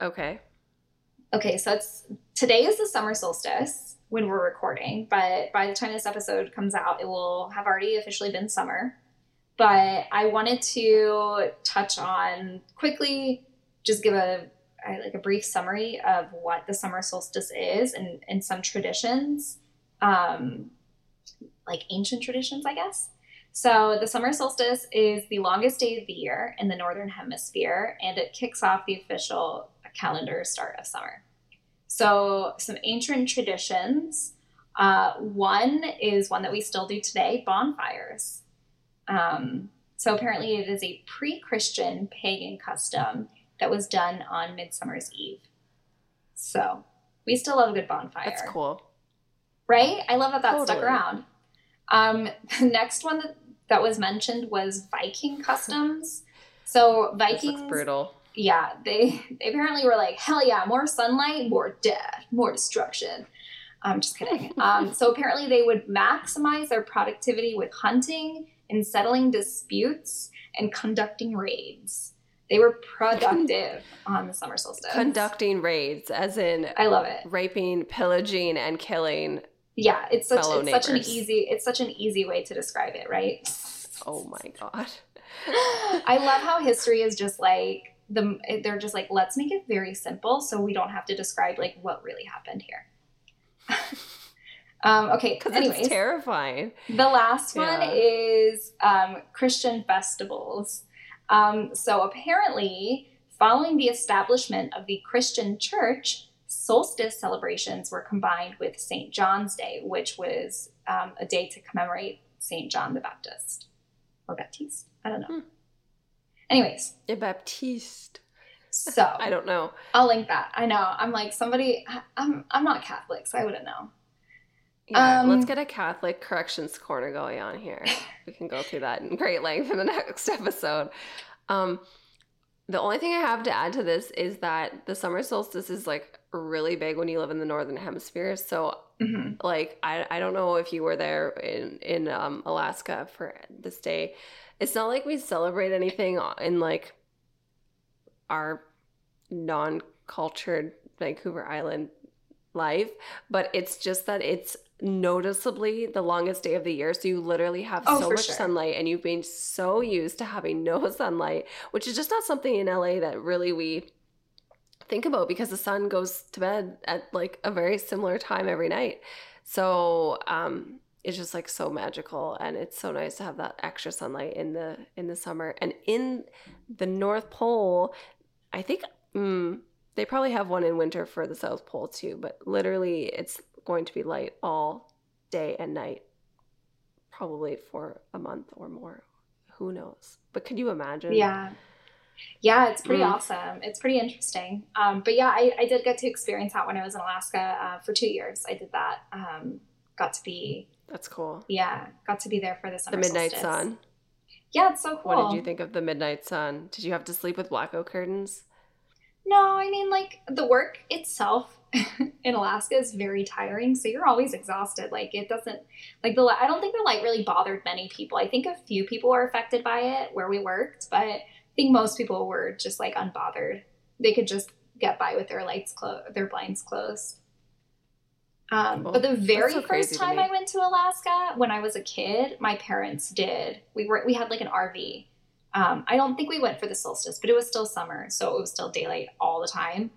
Okay. Okay, so it's today is the summer solstice when we're recording, but by the time this episode comes out, it will have already officially been summer. But I wanted to touch on quickly, just give a like a brief summary of what the summer solstice is and, and some traditions, um, like ancient traditions, I guess. So the summer solstice is the longest day of the year in the northern hemisphere, and it kicks off the official calendar start of summer. So some ancient traditions. Uh, one is one that we still do today: bonfires. Um, so apparently, it is a pre-Christian pagan custom that was done on Midsummer's Eve. So we still love a good bonfire. That's cool. Right? I love that that totally. stuck around. Um, (laughs) the next one that, that was mentioned was Viking customs. So Vikings brutal. Yeah, they they apparently were like, hell yeah, more sunlight, more death, more destruction. I'm just kidding. (laughs) um, so apparently they would maximize their productivity with hunting and settling disputes and conducting raids. They were productive on the summer solstice. Conducting raids, as in I love it. Raping, pillaging, and killing. Yeah, it's such it's such an easy it's such an easy way to describe it, right? Oh my god. I love how history is just like the they're just like let's make it very simple so we don't have to describe like what really happened here. (laughs) um, okay, because it's terrifying. The last one yeah. is um, Christian festivals. Um, so apparently, following the establishment of the Christian church, solstice celebrations were combined with St. John's Day, which was um, a day to commemorate St. John the Baptist. Or Baptiste? I don't know. Hmm. Anyways. A Baptiste. So (laughs) I don't know. I'll link that. I know. I'm like somebody. I'm I'm not Catholic, so I wouldn't know. Yeah, um, let's get a Catholic corrections corner going on here. (laughs) we can go through that in great length in the (laughs) next episode. Um, the only thing I have to add to this is that the summer solstice is like really big when you live in the northern hemisphere. So, mm-hmm. like, I, I don't know if you were there in in um, Alaska for this day. It's not like we celebrate anything in like our non-cultured Vancouver Island life, but it's just that it's noticeably the longest day of the year. So you literally have oh, so much sure. sunlight and you've been so used to having no (laughs) sunlight, which is just not something in LA that really we think about because the sun goes to bed at like a very similar time every night. So um it's just like so magical and it's so nice to have that extra sunlight in the in the summer and in the north pole i think mm, they probably have one in winter for the south pole too but literally it's going to be light all day and night, probably for a month or more. Who knows? But could you imagine? Yeah. Yeah, it's pretty mm. awesome. It's pretty interesting. Um, but yeah, I, I, did get to experience that when I was in Alaska uh, for two years. I did that. Um, got to be. That's cool. Yeah, got to be there for the summer. The midnight solstice. sun. Yeah, it's so cool. What did you think of the midnight sun? Did you have to sleep with blackout curtains? No, I mean like the work itself (laughs) in Alaska is very tiring. So you're always exhausted. Like it doesn't like the I don't think the light really bothered many people. I think a few people were affected by it where we worked, but I think most people were just like unbothered. They could just get by with their lights closed, their blinds closed. Um, but the very so first time I went to Alaska, when I was a kid, my parents did. We were we had like an RV. Um, I don't think we went for the solstice, but it was still summer, so it was still daylight all the time.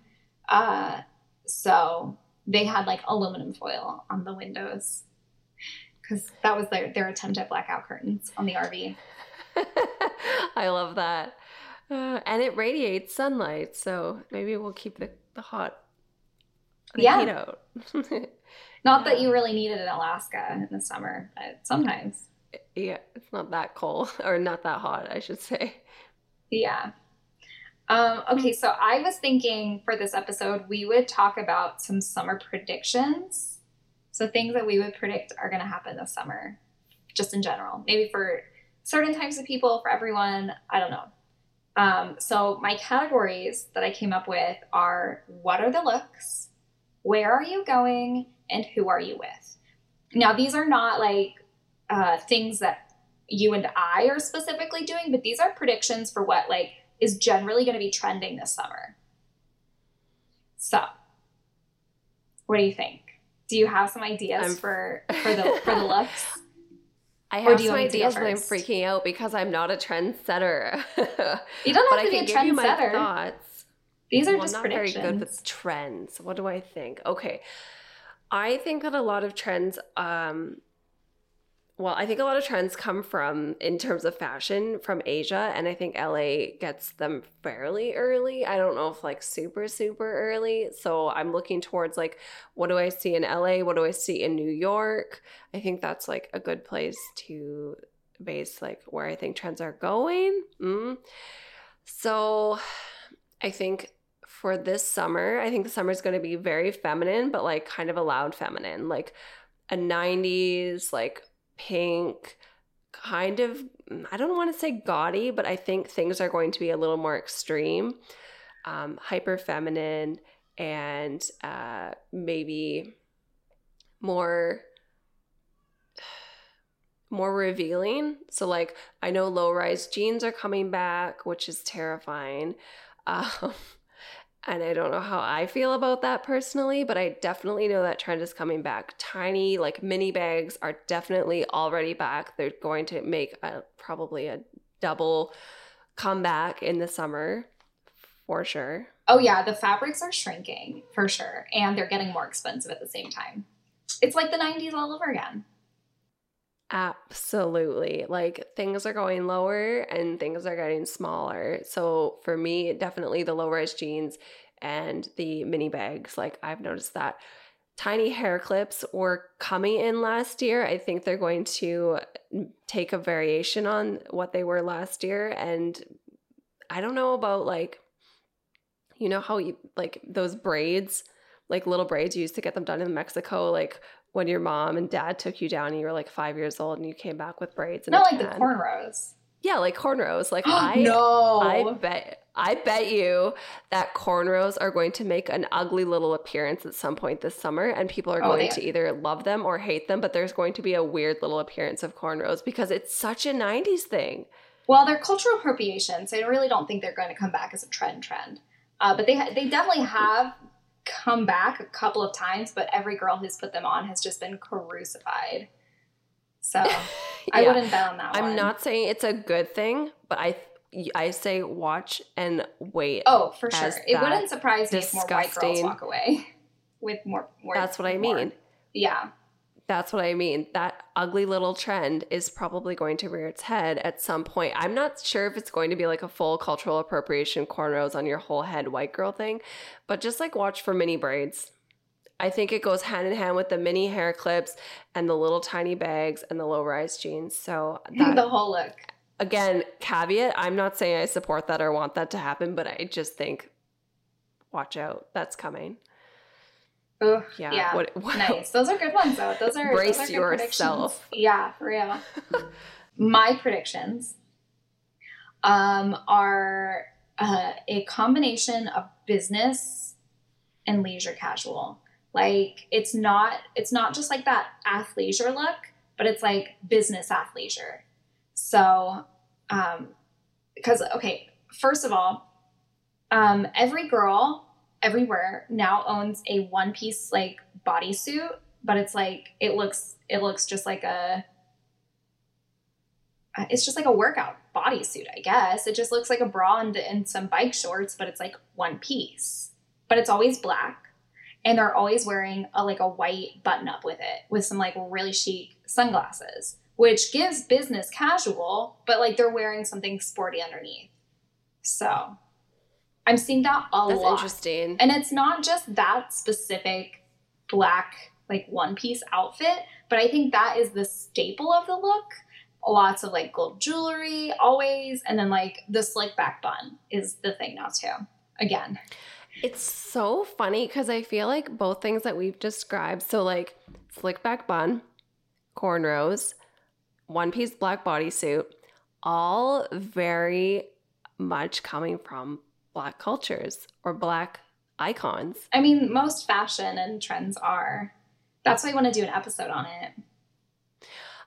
Uh, so they had like aluminum foil on the windows because that was their, their attempt at blackout curtains on the RV. (laughs) I love that. Uh, and it radiates sunlight, so maybe we'll keep the, the hot the Yeah. heat out. (laughs) Not that you really need it in Alaska in the summer, but sometimes. yeah, it's not that cold (laughs) or not that hot, I should say. Yeah. Um, okay, so I was thinking for this episode, we would talk about some summer predictions. So things that we would predict are going to happen this summer, just in general. Maybe for certain types of people, for everyone, I don't know. Um, so my categories that I came up with are what are the looks, where are you going, and who are you with. Now these are not like uh, things that you and I are specifically doing, but these are predictions for what like is generally going to be trending this summer. So, what do you think? Do you have some ideas I'm- for (laughs) for the for the looks? I have some ideas, but I'm freaking out because I'm not a trendsetter. (laughs) You don't have I to be a give you my trendsetter. thoughts. These are Well, just not very good with trends. What do I think? Okay. I think that a lot of trends um well, I think a lot of trends come from in terms of fashion from Asia and I think LA gets them fairly early. I don't know if like super super early. So I'm looking towards like what do I see in LA? What do I see in New York? I think that's like a good place to base like where I think trends are going. Mm. So I think for this summer, I think the summer is going to be very feminine, but like kind of a loud feminine, like a 90s, like pink, kind of, I don't want to say gaudy, but I think things are going to be a little more extreme, um, hyper feminine, and uh, maybe more (sighs) more revealing. So like I know low rise jeans are coming back, which is terrifying. (laughs) Um, and I don't know how I feel about that personally, but I definitely know that trend is coming back. Tiny like mini bags are definitely already back. They're going to make a, probably a double comeback in the summer for sure. Oh yeah, the fabrics are shrinking for sure, and they're getting more expensive at the same time. It's like the '90s all over again. Absolutely. Like things are going lower and things are getting smaller. So for me, definitely the low rise jeans and the mini bags. Like I've noticed that tiny hair clips were coming in last year. I think they're going to mm, take a variation on what they were last year. And I don't know about like, you know how you like those braids, like little braids, you used to get them done in Mexico, like when your mom and dad took you down and you were like five years old and you came back with braids and Not like the cornrows. Yeah, like cornrows. Like (gasps) I no, I bet I bet you that cornrows are going to make an ugly little appearance at some point this summer and people are Oh, going they- to either love them or hate them, but there's going to be a weird little appearance of cornrows because it's such a 90s thing. Well, they're cultural appropriation, so I really don't think they're going to come back as a trend trend. Uh, but they, they definitely have come back a couple of times, but every girl who's put them on has just been crucified. So (laughs) I wouldn't bet on that I'm one. not saying it's a good thing, but I I say watch and wait. Oh, for sure. It wouldn't surprise me if more white girls walk away (laughs) with more. more That's what I more. mean. Yeah. That's what I mean. That ugly little trend is probably going to rear its head at some point. I'm not sure if it's going to be like a full cultural appropriation cornrows on your whole head white girl thing, but just like watch for mini braids. I think it goes hand in hand with the mini hair clips and the little tiny bags and the low rise jeans. So (laughs) that, the whole look. again, caveat, I'm not saying I support that or want that to happen, but I just think watch out. That's coming. Ugh, Yeah. yeah. What, what, Nice. Those are good ones, though. Those are Brace those are yourself. Yeah, for real. My predictions um, are uh, a combination of business and leisure casual. Like it's not it's not just like that athleisure look, but it's like business athleisure. So, um, because okay, first of all, um, every girl everywhere now owns a one piece like bodysuit, but it's like it looks it looks just like a uh, it's just like a workout bodysuit, I guess. It just looks like a bra and, and some bike shorts, but it's like one piece. But it's always black, and they're always wearing a like a white button up with it, with some like really chic sunglasses, which gives business casual, but like they're wearing something sporty underneath. So I'm seeing that a That's lot. interesting. And it's not just that specific black, like one piece outfit, but I think that is the staple of the look. Lots of like gold jewelry, always. And then like the slick back bun is the thing now, too. Again. It's so funny because I feel like both things that we've described, so like slick back bun, cornrows, one piece black bodysuit, all very much coming from black cultures or black icons. I mean, most fashion and trends are. That's why I want to do an episode on it.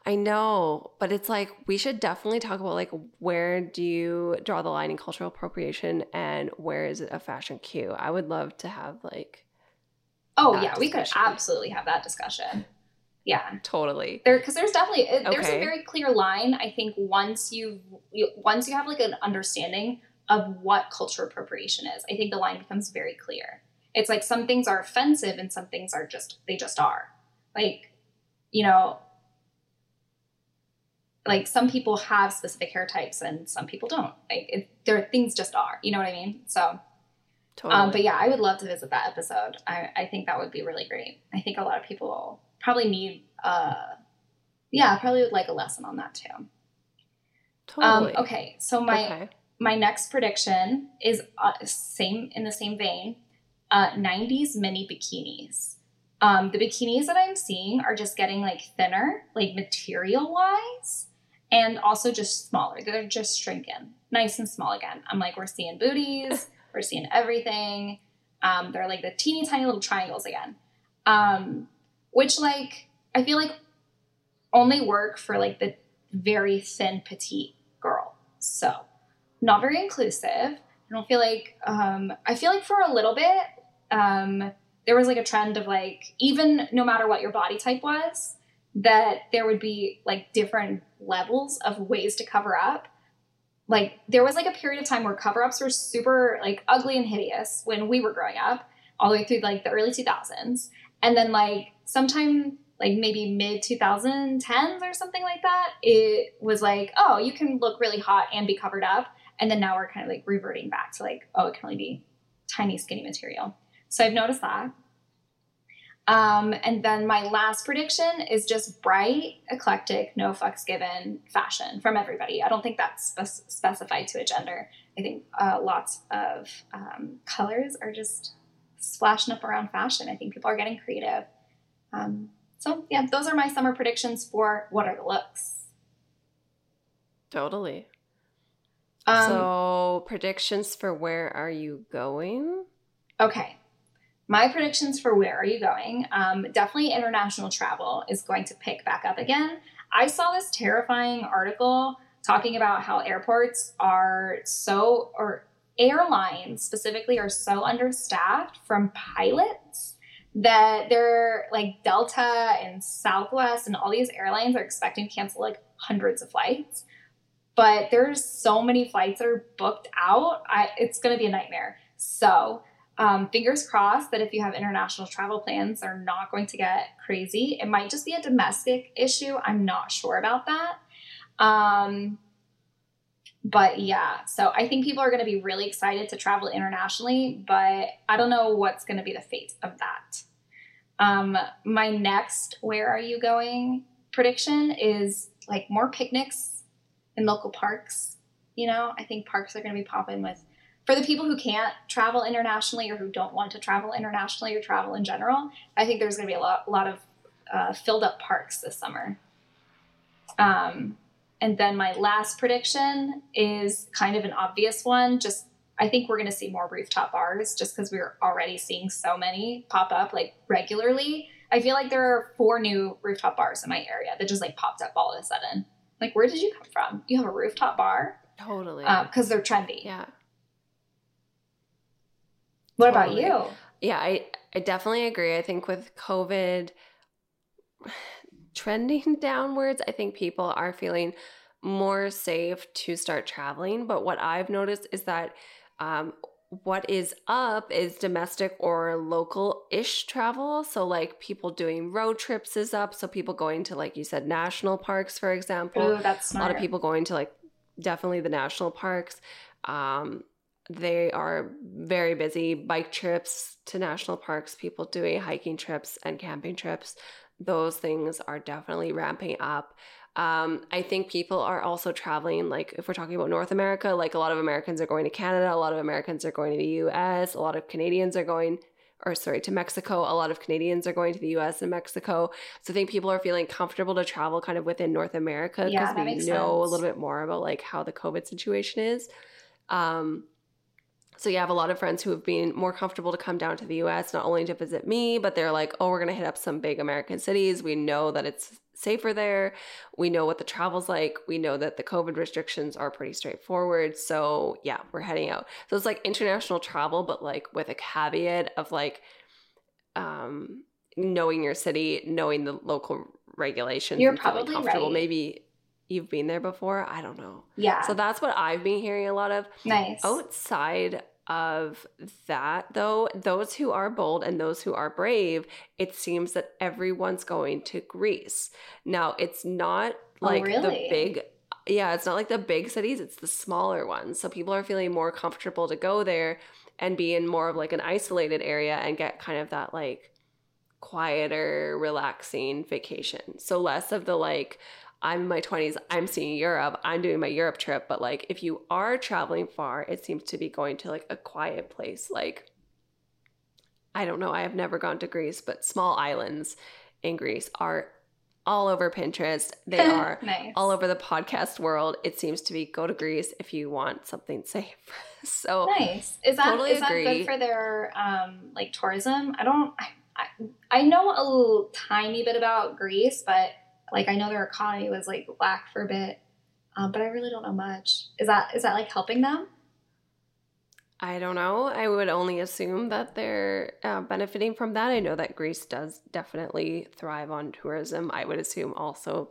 I know, but it's like we should definitely talk about like where do you draw the line in cultural appropriation and where is it a fashion cue? I would love to have like Oh, yeah, we could absolutely have that discussion. Yeah. totally. there because there's definitely it- there's a very clear line i think once you once you have like an understanding of what cultural appropriation is i think the line becomes very clear it's like some things are offensive and some things are just they just are like you know like some people have specific hair types and some people don't like it, there are things just are you know what i mean so Totally. um, but yeah, I would love to visit that episode. I, I think that would be really great. I think a lot of people probably need, uh, yeah, probably would like a lesson on that too. totally. Um, okay, so my okay. My next prediction is uh, same in the same vein. Uh, 90s mini bikinis. Um, the bikinis that I'm seeing are just getting like thinner, like material wise, and also just smaller. They're just shrinking, nice and small again. I'm like, we're seeing booties, (laughs) we're seeing everything. Um, they're like the teeny tiny little triangles again, um, which like I feel like only work for like the very thin petite girl. So not very inclusive. I don't feel like um, I feel like for a little bit um, there was like a trend of like even no matter what your body type was that there would be like different levels of ways to cover up. Like there was like a period of time where cover ups were super like ugly and hideous when we were growing up, all the way through like the early 2000s, and then like sometime like maybe mid 2010s or something like that, it was like oh you can look really hot and be covered up, and then now we're kind of like reverting back to like oh it can only be tiny skinny material. So I've noticed that. Um, and then my last prediction is just bright, eclectic, no fucks given fashion from everybody. I don't think that's spec- specified to a gender. I think uh, lots of um, colors are just splashing up around fashion. I think people are getting creative. Um, so yeah, those are my summer predictions for what are the looks. Totally. Um, so predictions for where are you going? Okay. My predictions for where are you going? Um, definitely international travel is going to pick back up again. I saw this terrifying article talking about how airports are so, or airlines specifically, are so understaffed from pilots that they're like Delta and Southwest and all these airlines are expecting to cancel like hundreds of flights. But there's so many flights that are booked out. I, it's going to be a nightmare. So, um, fingers crossed that if you have international travel plans, they're not going to get crazy. It might just be a domestic issue. I'm not sure about that. Um, but yeah, so I think people are going to be really excited to travel internationally, but I don't know what's going to be the fate of that. Um, my next where are you going prediction is like more picnics in local parks. You know, I think parks are going to be popping with for the people who can't travel internationally or who don't want to travel internationally or travel in general, I think there's going to be a lot, a lot of uh, filled up parks this summer. Um, and then my last prediction is kind of an obvious one. Just I think we're going to see more rooftop bars just because we're already seeing so many pop up like regularly. I feel like there are four new rooftop bars in my area that just like popped up all of a sudden. Like, where did you come from? You have a rooftop bar? Totally. Because they're trendy. yeah. What Totally. about you? Yeah, I, I definitely agree. I think with COVID (sighs) trending (laughs) downwards, I think people are feeling more safe to start traveling. But what I've noticed is that um, what is up is domestic or local ish travel. So, like people doing road trips is up. So, people going to, like you said, national parks, for example. Ooh, that's smart. a lot of people going to like definitely the national parks. Um, they are very busy. Bike trips to national parks, people doing hiking trips and camping trips, those things are definitely ramping up. Um, I think people are also traveling, like if we're talking about North America, like a lot of Americans are going to Canada, a lot of Americans are going to the US, a lot of Canadians are going, or sorry, to Mexico, a lot of Canadians are going to the US and Mexico. So I think people are feeling comfortable to travel kind of within North America because Yeah, we know a little bit more about like how the COVID situation is. Um, so yeah, I have a lot of friends who have been more comfortable to come down to the US, not only to visit me, but they're like, oh, we're gonna hit up some big American cities. We know that it's safer there. We know what the travel's like. We know that the COVID restrictions are pretty straightforward. So yeah, we're heading out. So it's like international travel, but like with a caveat of like um knowing your city, knowing the local regulations. You're probably comfortable. right. Maybe you've been there before. I don't know. Yeah. So that's what I've been hearing a lot of. nice. Outside of that, though, those who are bold and those who are brave, it seems that everyone's going to Greece. Now, it's not Oh, like the big, yeah, it's not like the big cities, it's the smaller ones. So people are feeling more comfortable to go there and be in more of like an isolated area and get kind of that like quieter, relaxing vacation. So less of the like, I'm in my 20s, I'm seeing Europe, I'm doing my Europe trip. But like, if you are traveling far, it seems to be going to like a quiet place. Like, I don't know, I have never gone to Greece, but small islands in Greece are all over Pinterest. They (laughs) are nice. all over the podcast world. It seems to be go to Greece if you want something (laughs) safe. so, Nice. Is that Totally is that good for their um like tourism? I don't. I, I, I know a little tiny bit about Greece, but like I know their economy was like black for a bit, um, but I really don't know much. Is that is that like helping them? I don't know. I would only assume that they're uh, benefiting from that. I know that Greece does definitely thrive on tourism. I would assume also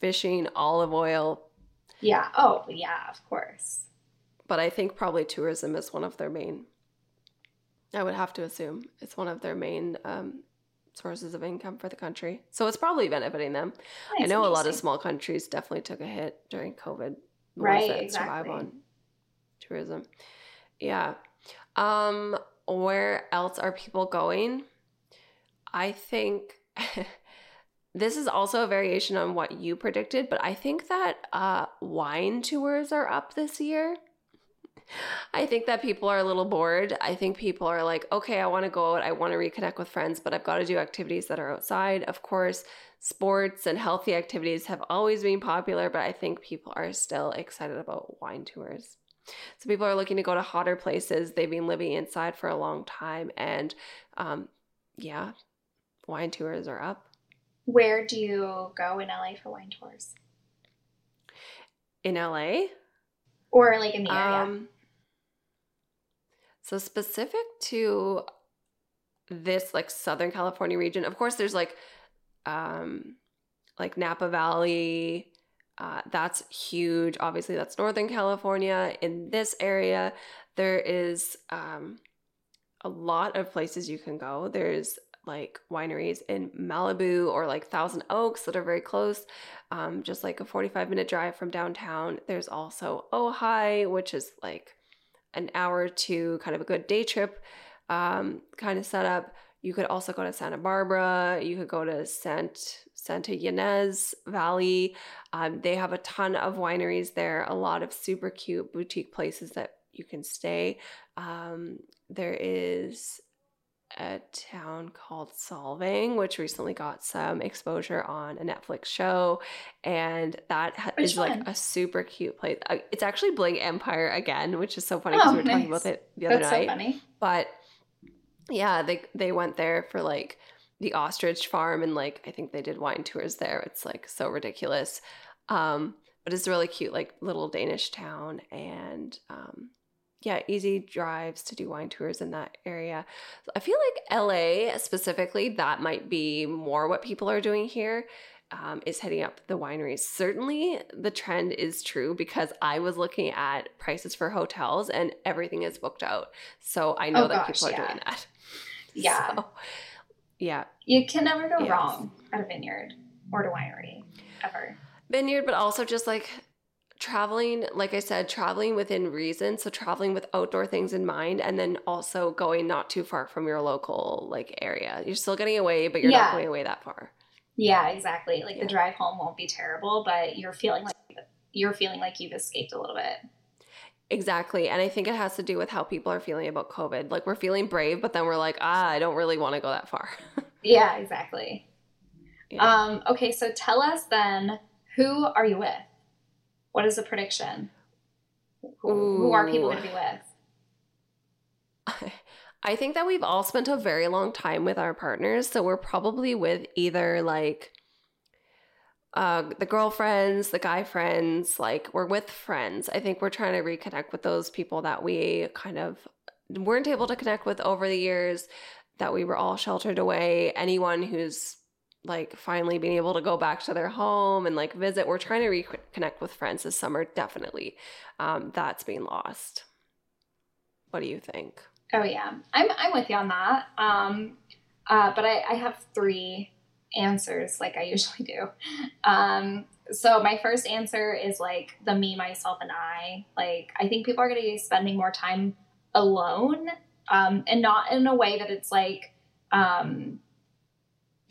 fishing, olive oil, Yeah. Oh, yeah. Of course. but I think probably tourism is one of their main. I would have to assume it's one of their main um, sources of income for the country. So it's probably benefiting them. I Nice, know a lot of small countries definitely took a hit during COVID. Right, that survive on tourism. Yeah. Um, where else are people going? I think (laughs) this is also a variation on what you predicted, but I think that uh, wine tours are up this year. I think that people are a little bored. I think people are like, okay, I want to go out. I want to reconnect with friends, but I've got to do activities that are outside. Of course, sports and healthy activities have always been popular, but I think people are still excited about wine tours. So people are looking to go to hotter places. They've been living inside for a long time. And um, yeah, wine tours are up. Where do you go in LA for wine tours, In LA, or like in the area? Um, so specific to this like Southern California region, of course, there's like, um, like Napa Valley. Uh, that's huge. Obviously, that's Northern California. In this area, there is um, a lot of places you can go. There's like wineries in Malibu or like Thousand Oaks that are very close, um, just like a 45 minute drive from downtown. There's also Ojai, which is like an hour to kind of a good day trip um, kind of setup. You could also go to Santa Barbara. You could go to Sant, Santa Ynez Valley. Um, they have a ton of wineries there, a lot of super cute boutique places that you can stay. Um, there is a town called Solvang, which recently got some exposure on a Netflix show, and that ha- is like a super cute place. Uh, It's actually Bling Empire again, which is so funny because Oh, we were talking about it the other That's night. so funny. But yeah, they they went there for like the ostrich farm and like I think they did wine tours there. It's like so ridiculous. Um, but it's a really cute like little Danish town and um yeah, easy drives to do wine tours in that area. I feel like LA specifically, that might be more what people are doing here. Um, is hitting up the wineries. Certainly, the trend is true because I was looking at prices for hotels and everything is booked out. So I know Oh, that gosh, people are yeah. doing that. (laughs) Yeah. So, yeah. You can never go Yes. wrong at a vineyard or a winery ever. Vineyard, but also just like traveling, like I said, traveling within reason. So traveling with outdoor things in mind, and then also going not too far from your local like area. You're still getting away, but you're Yeah. not going away that far. Yeah, exactly. Like Yeah. the drive home won't be terrible, but you're feeling like you're feeling like you've escaped a little bit. Exactly. And I think it has to do with how people are feeling about COVID. Like we're feeling brave, but then we're like, ah, I don't really want to go that far. (laughs) Yeah, exactly. Yeah. Um, okay, so tell us then, who are you with? What is the prediction? Who, who are people going to be with? (laughs) I think that we've all spent a very long time with our partners. So we're probably with either like uh, the girlfriends, the guy friends, like we're with friends. I think we're trying to reconnect with those people that we kind of weren't able to connect with over the years, that we were all sheltered away. Anyone who's like finally being able to go back to their home and like visit, we're trying to reconnect with friends this summer, definitely. Um, that's being lost. What do you think? Oh yeah, I'm I'm with you on that. Um, uh, but I, I have three answers, like I usually do. Um, so my first answer is like the me, myself, and I. Like I think people are going to be spending more time alone, um, and not in a way that it's like um,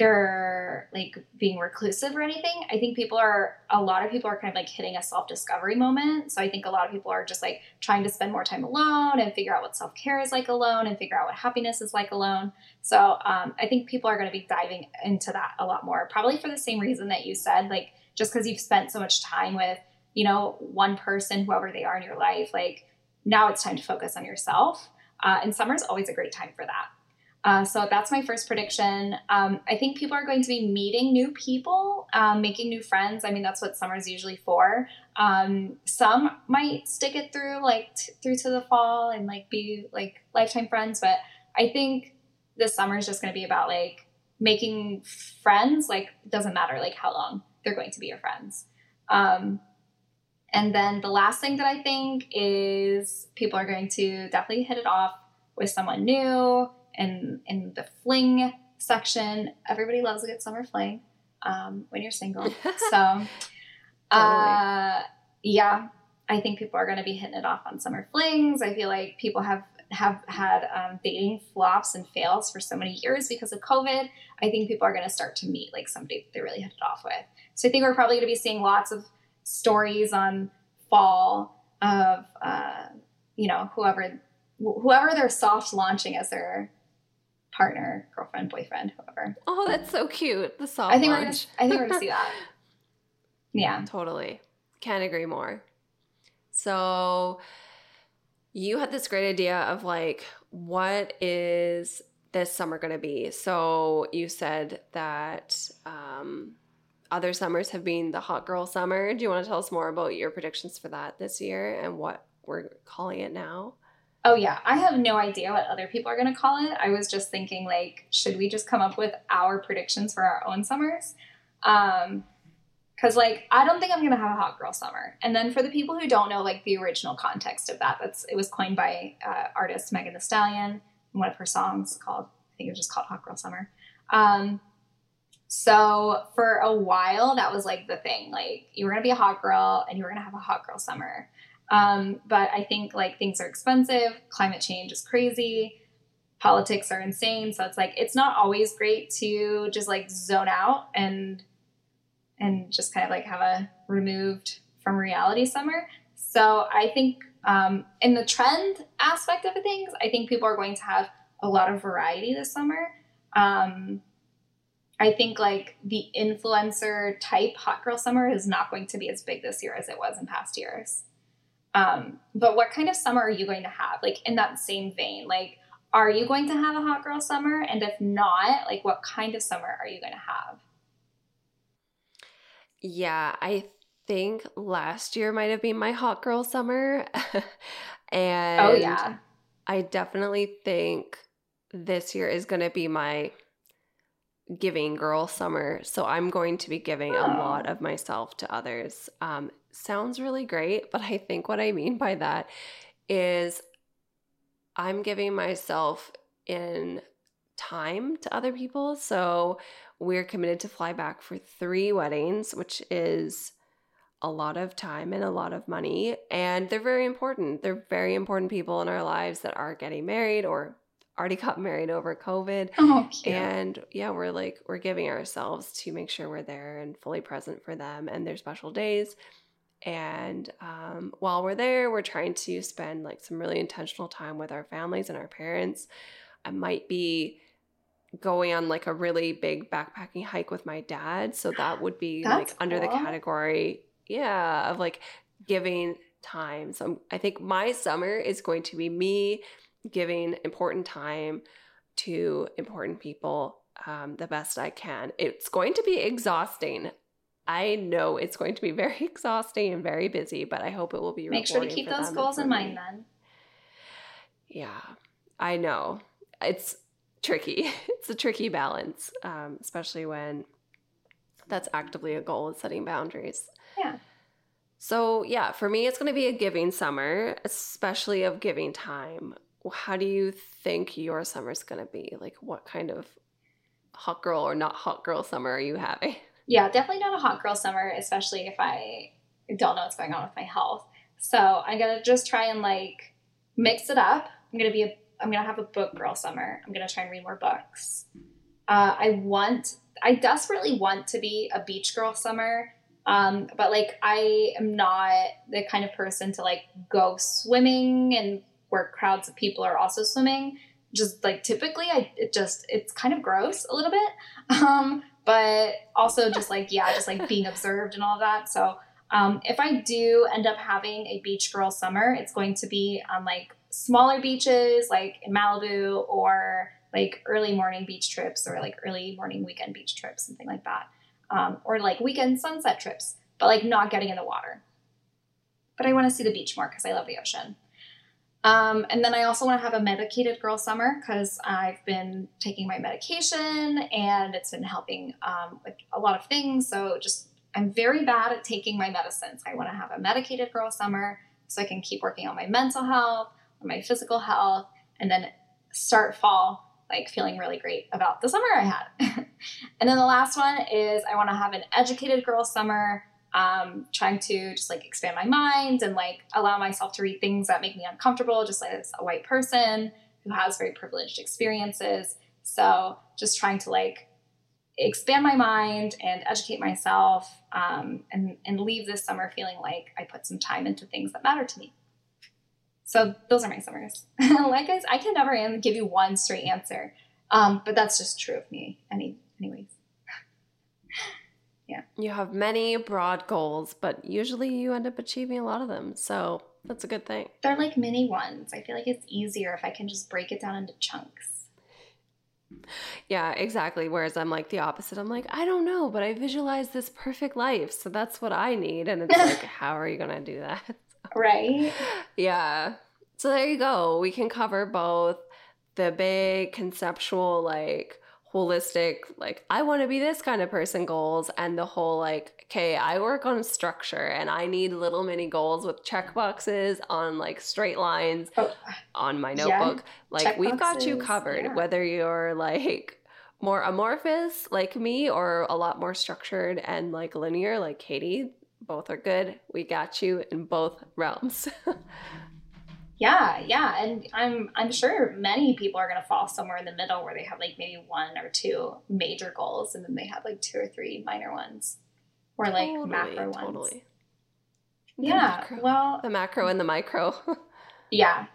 they're like being reclusive or anything. I think people are a lot of people are kind of like hitting a self discovery moment. So I think a lot of people are just like trying to spend more time alone and figure out what self care is like alone and figure out what happiness is like alone. So um, I think people are going to be diving into that a lot more, probably for the same reason that you said, like just because you've spent so much time with you know one person, whoever they are in your life, like now it's time to focus on yourself. Uh, and summer's always a great time for that. Uh, so that's my first prediction. Um, I think people are going to be meeting new people, um, making new friends. I mean, that's what summer's usually for. Um, some might stick it through, like t- through to the fall, and like be like lifetime friends. But I think this summer is just going to be about like making friends. Like it doesn't matter like how long they're going to be your friends. Um, and then the last thing that I think is people are going to definitely hit it off with someone new and in the fling section. Everybody loves a good summer fling um, when you're single. (laughs) So, uh, yeah, I think people are going to be hitting it off on summer flings. I feel like people have have had um, dating flops and fails for so many years because of COVID. I think people are going to start to meet like somebody that they really hit it off with. So I think we're probably going to be seeing lots of stories on fall of uh, you know whoever wh- whoever they're soft launching as their partner, girlfriend, boyfriend, whoever. Oh, that's so cute. The soft I think we're gonna launch. I think we're gonna (laughs) see that. Yeah. Totally. Can't agree more. So you had this great idea of like what is this summer going to be? So you said that um, other summers have been the hot girl summer. Do you want to tell us more about your predictions for that this year and what we're calling it now? Oh yeah, I have no idea what other people are gonna call it. I was just thinking like, should we just come up with our predictions for our own summers? Um, because like I don't think I'm gonna have a hot girl summer. And then for the people who don't know like the original context of that, that's it was coined by uh, artist Megan Thee Stallion in one of her songs called I think it was just called Hot Girl Summer. Um, so for a while that was like the thing, like you were gonna be a hot girl and you were gonna have a hot girl summer. Um, but I think like things are expensive, climate change is crazy, politics are insane. So it's like it's not always great to just like zone out and and just kind of like have a removed from reality summer. So I think um, in the trend aspect of things, I think people are going to have a lot of variety this summer. Um, I think like the influencer type hot girl summer is not going to be as big this year as it was in past years. Um, but what kind of summer are you going to have? Like in that same vein, like are you going to have a hot girl summer? And if not, like what kind of summer are you going to have? Yeah, I think last year might have been my hot girl summer. (laughs) and oh yeah. I definitely think this year is going to be my giving girl summer. So I'm going to be giving a lot of myself to others. Um, sounds really great, but I think what I mean by that is I'm giving myself in time to other people. So we're committed to fly back for three weddings, which is a lot of time and a lot of money and they're very important they're very important people in our lives that are getting married or already got married over covid. Oh, cute. and yeah we're like we're giving ourselves to make sure we're there and fully present for them and their special days. And um, while we're there we're trying to spend like some really intentional time with our families and our parents. I might be going on like a really big backpacking hike with my dad. So that would be (gasps) like That's under the category yeah of like giving time. So i think my summer is going to be me giving important time to important people um, the best I can. It's going to be exhausting. I know it's going to be (laughs) very exhausting and very busy, but I hope it will be. Really make sure to keep those goals in me. mind then. Yeah, I know. It's tricky. (laughs) It's a tricky balance, um, especially when that's actively a goal is setting boundaries. Yeah. So, yeah, for me, it's going to be a giving summer, especially of giving time. How do you think your summer's going to be? Like, what kind of hot girl or not hot girl summer are you having? (laughs) Yeah, definitely not a hot girl summer, especially if I don't know what's going on with my health. So I'm gonna just try and like mix it up. I'm gonna be a I'm gonna have a book girl summer. I'm gonna try and read more books. Uh, I want I desperately want to be a beach girl summer. Um, but like I am not the kind of person to like go swimming and where crowds of people are also swimming. Just like typically I it just it's kind of gross a little bit. Um, but also just like yeah, just like being observed and all that. So um, if I do end up having a beach girl summer, it's going to be on like smaller beaches, like in Malibu, or like early morning beach trips, or like early morning weekend beach trips, something like that, um, or like weekend sunset trips, but like not getting in the water. But I want to see the beach more because I love the ocean. Um, and then I also want to have a medicated girl summer because I've been taking my medication and it's been helping um, with a lot of things. So just I'm very bad at taking my medicines. I want to have a medicated girl summer so I can keep working on my mental health, on my physical health, and then start fall like feeling really great about the summer I had. (laughs) and then the last one is I want to have an educated girl summer um, trying to just like expand my mind and like allow myself to read things that make me uncomfortable, just as a white person who has very privileged experiences. So just trying to like expand my mind and educate myself um, and, and leave this summer feeling like I put some time into things that matter to me. So those are my summers. (laughs) like I, I can never give you one straight answer, um, but that's just true of me. Any, anyways. You have many broad goals, but usually you end up achieving a lot of them. So that's a good thing. They're like mini ones. I feel like it's easier if I can just break it down into chunks. Yeah, exactly. Whereas I'm like the opposite. I'm like, I don't know, but I visualize this perfect life. So that's what I need. And it's like, (laughs) how are you going to do that? (laughs) Right? Yeah. So there you go. We can cover both the big conceptual, like holistic, like I want to be this kind of person goals, and the whole like, okay, I work on structure and I need little mini goals with check boxes on like straight lines Oh, on my Yeah. notebook. Like Check we've got you covered, yeah. whether you're like more amorphous like me or a lot more structured and like linear like Katie. Both are good. We got you in both realms. (laughs) yeah, yeah. And I'm I'm sure many people are gonna fall somewhere in the middle where they have like maybe one or two major goals and then they have like two or three minor ones. Or like macro ones. The Yeah. macro. Well, the macro and the micro. (laughs) Yeah.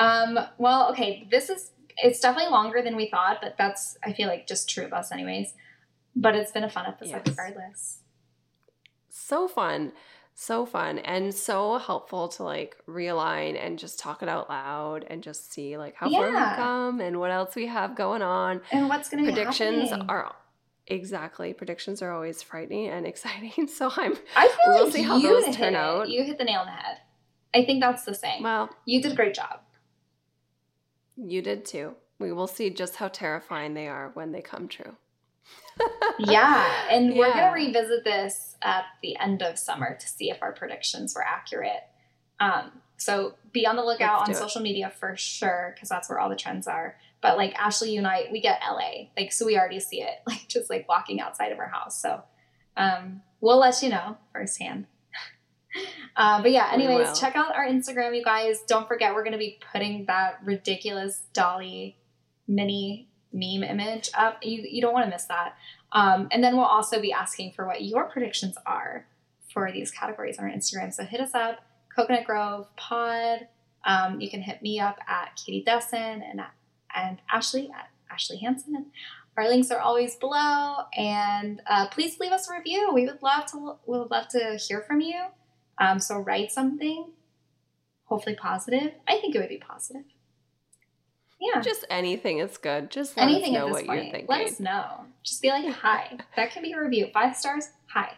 Um, well, okay, this is it's definitely longer than we thought, but that's I feel like just true of us anyways. But it's been a fun episode Yes. regardless. so fun. So fun and so helpful to like realign and just talk it out loud and just see like how far we've come and what else we have going on. And what's gonna be predictions are exactly predictions are always frightening and (laughs) exciting so i'm I feel we'll like see how you those turn it. out. You hit the nail on the head. I think that's the same well you did a great job. you did too we will see just how terrifying they are when they come true Yeah, and we're gonna revisit this at the end of summer to see if our predictions were accurate. Um, so be on the lookout on it. social media for sure, because that's where all the trends are. But like Ashleigh, you and I, we get LA, like so we already see it, (laughs) like just like walking outside of our house. So Um, we'll let you know firsthand. (laughs) uh, but yeah, anyways, check out our Instagram, you guys. Don't forget, we're going to be putting that ridiculous DALL-E Mini meme image up. You, you don't want to miss that. Um, and then we'll also be asking for what your predictions are for these categories on our Instagram. So hit us up, Cocoanut Grove Pod. Um, you can hit me up at Katie Desson and and Ashleigh at Ashleigh Hanson. Our links are always below, and uh, please leave us a review. We would love to we would love to hear from you. Um, so write something, hopefully positive. I think it would be positive. Yeah, just anything is good. Just let anything us know what point. you're thinking. Let us know. Just be like hi. that can be a review. Five stars. Hi.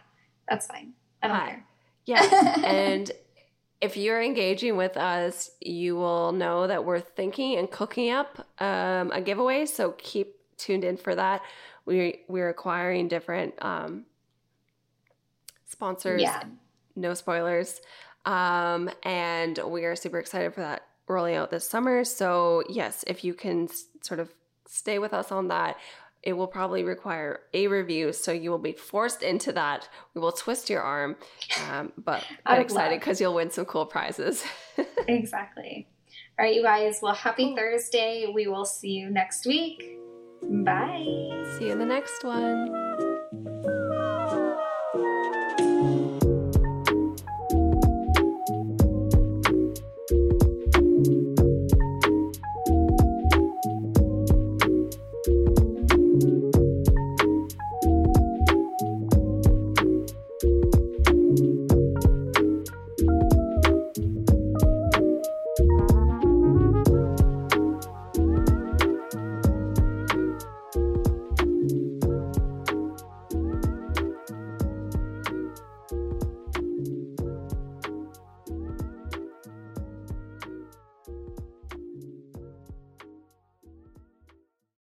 That's fine. I don't hi. care. Yeah, (laughs) and if you're engaging with us, you will know that we're thinking and cooking up um, a giveaway. So keep tuned in for that. We we're acquiring different um, sponsors. Yeah. No spoilers. Um, and we are super excited for that rolling out this summer. So yes, if you can sort of stay with us on that, it will probably require a review, so you will be forced into that. We will twist your arm, um, but (laughs) I'm excited because you'll win some cool prizes. (laughs) exactly. All right, you guys. Well, happy Thursday. We will see you next week. Bye. See you in the next one.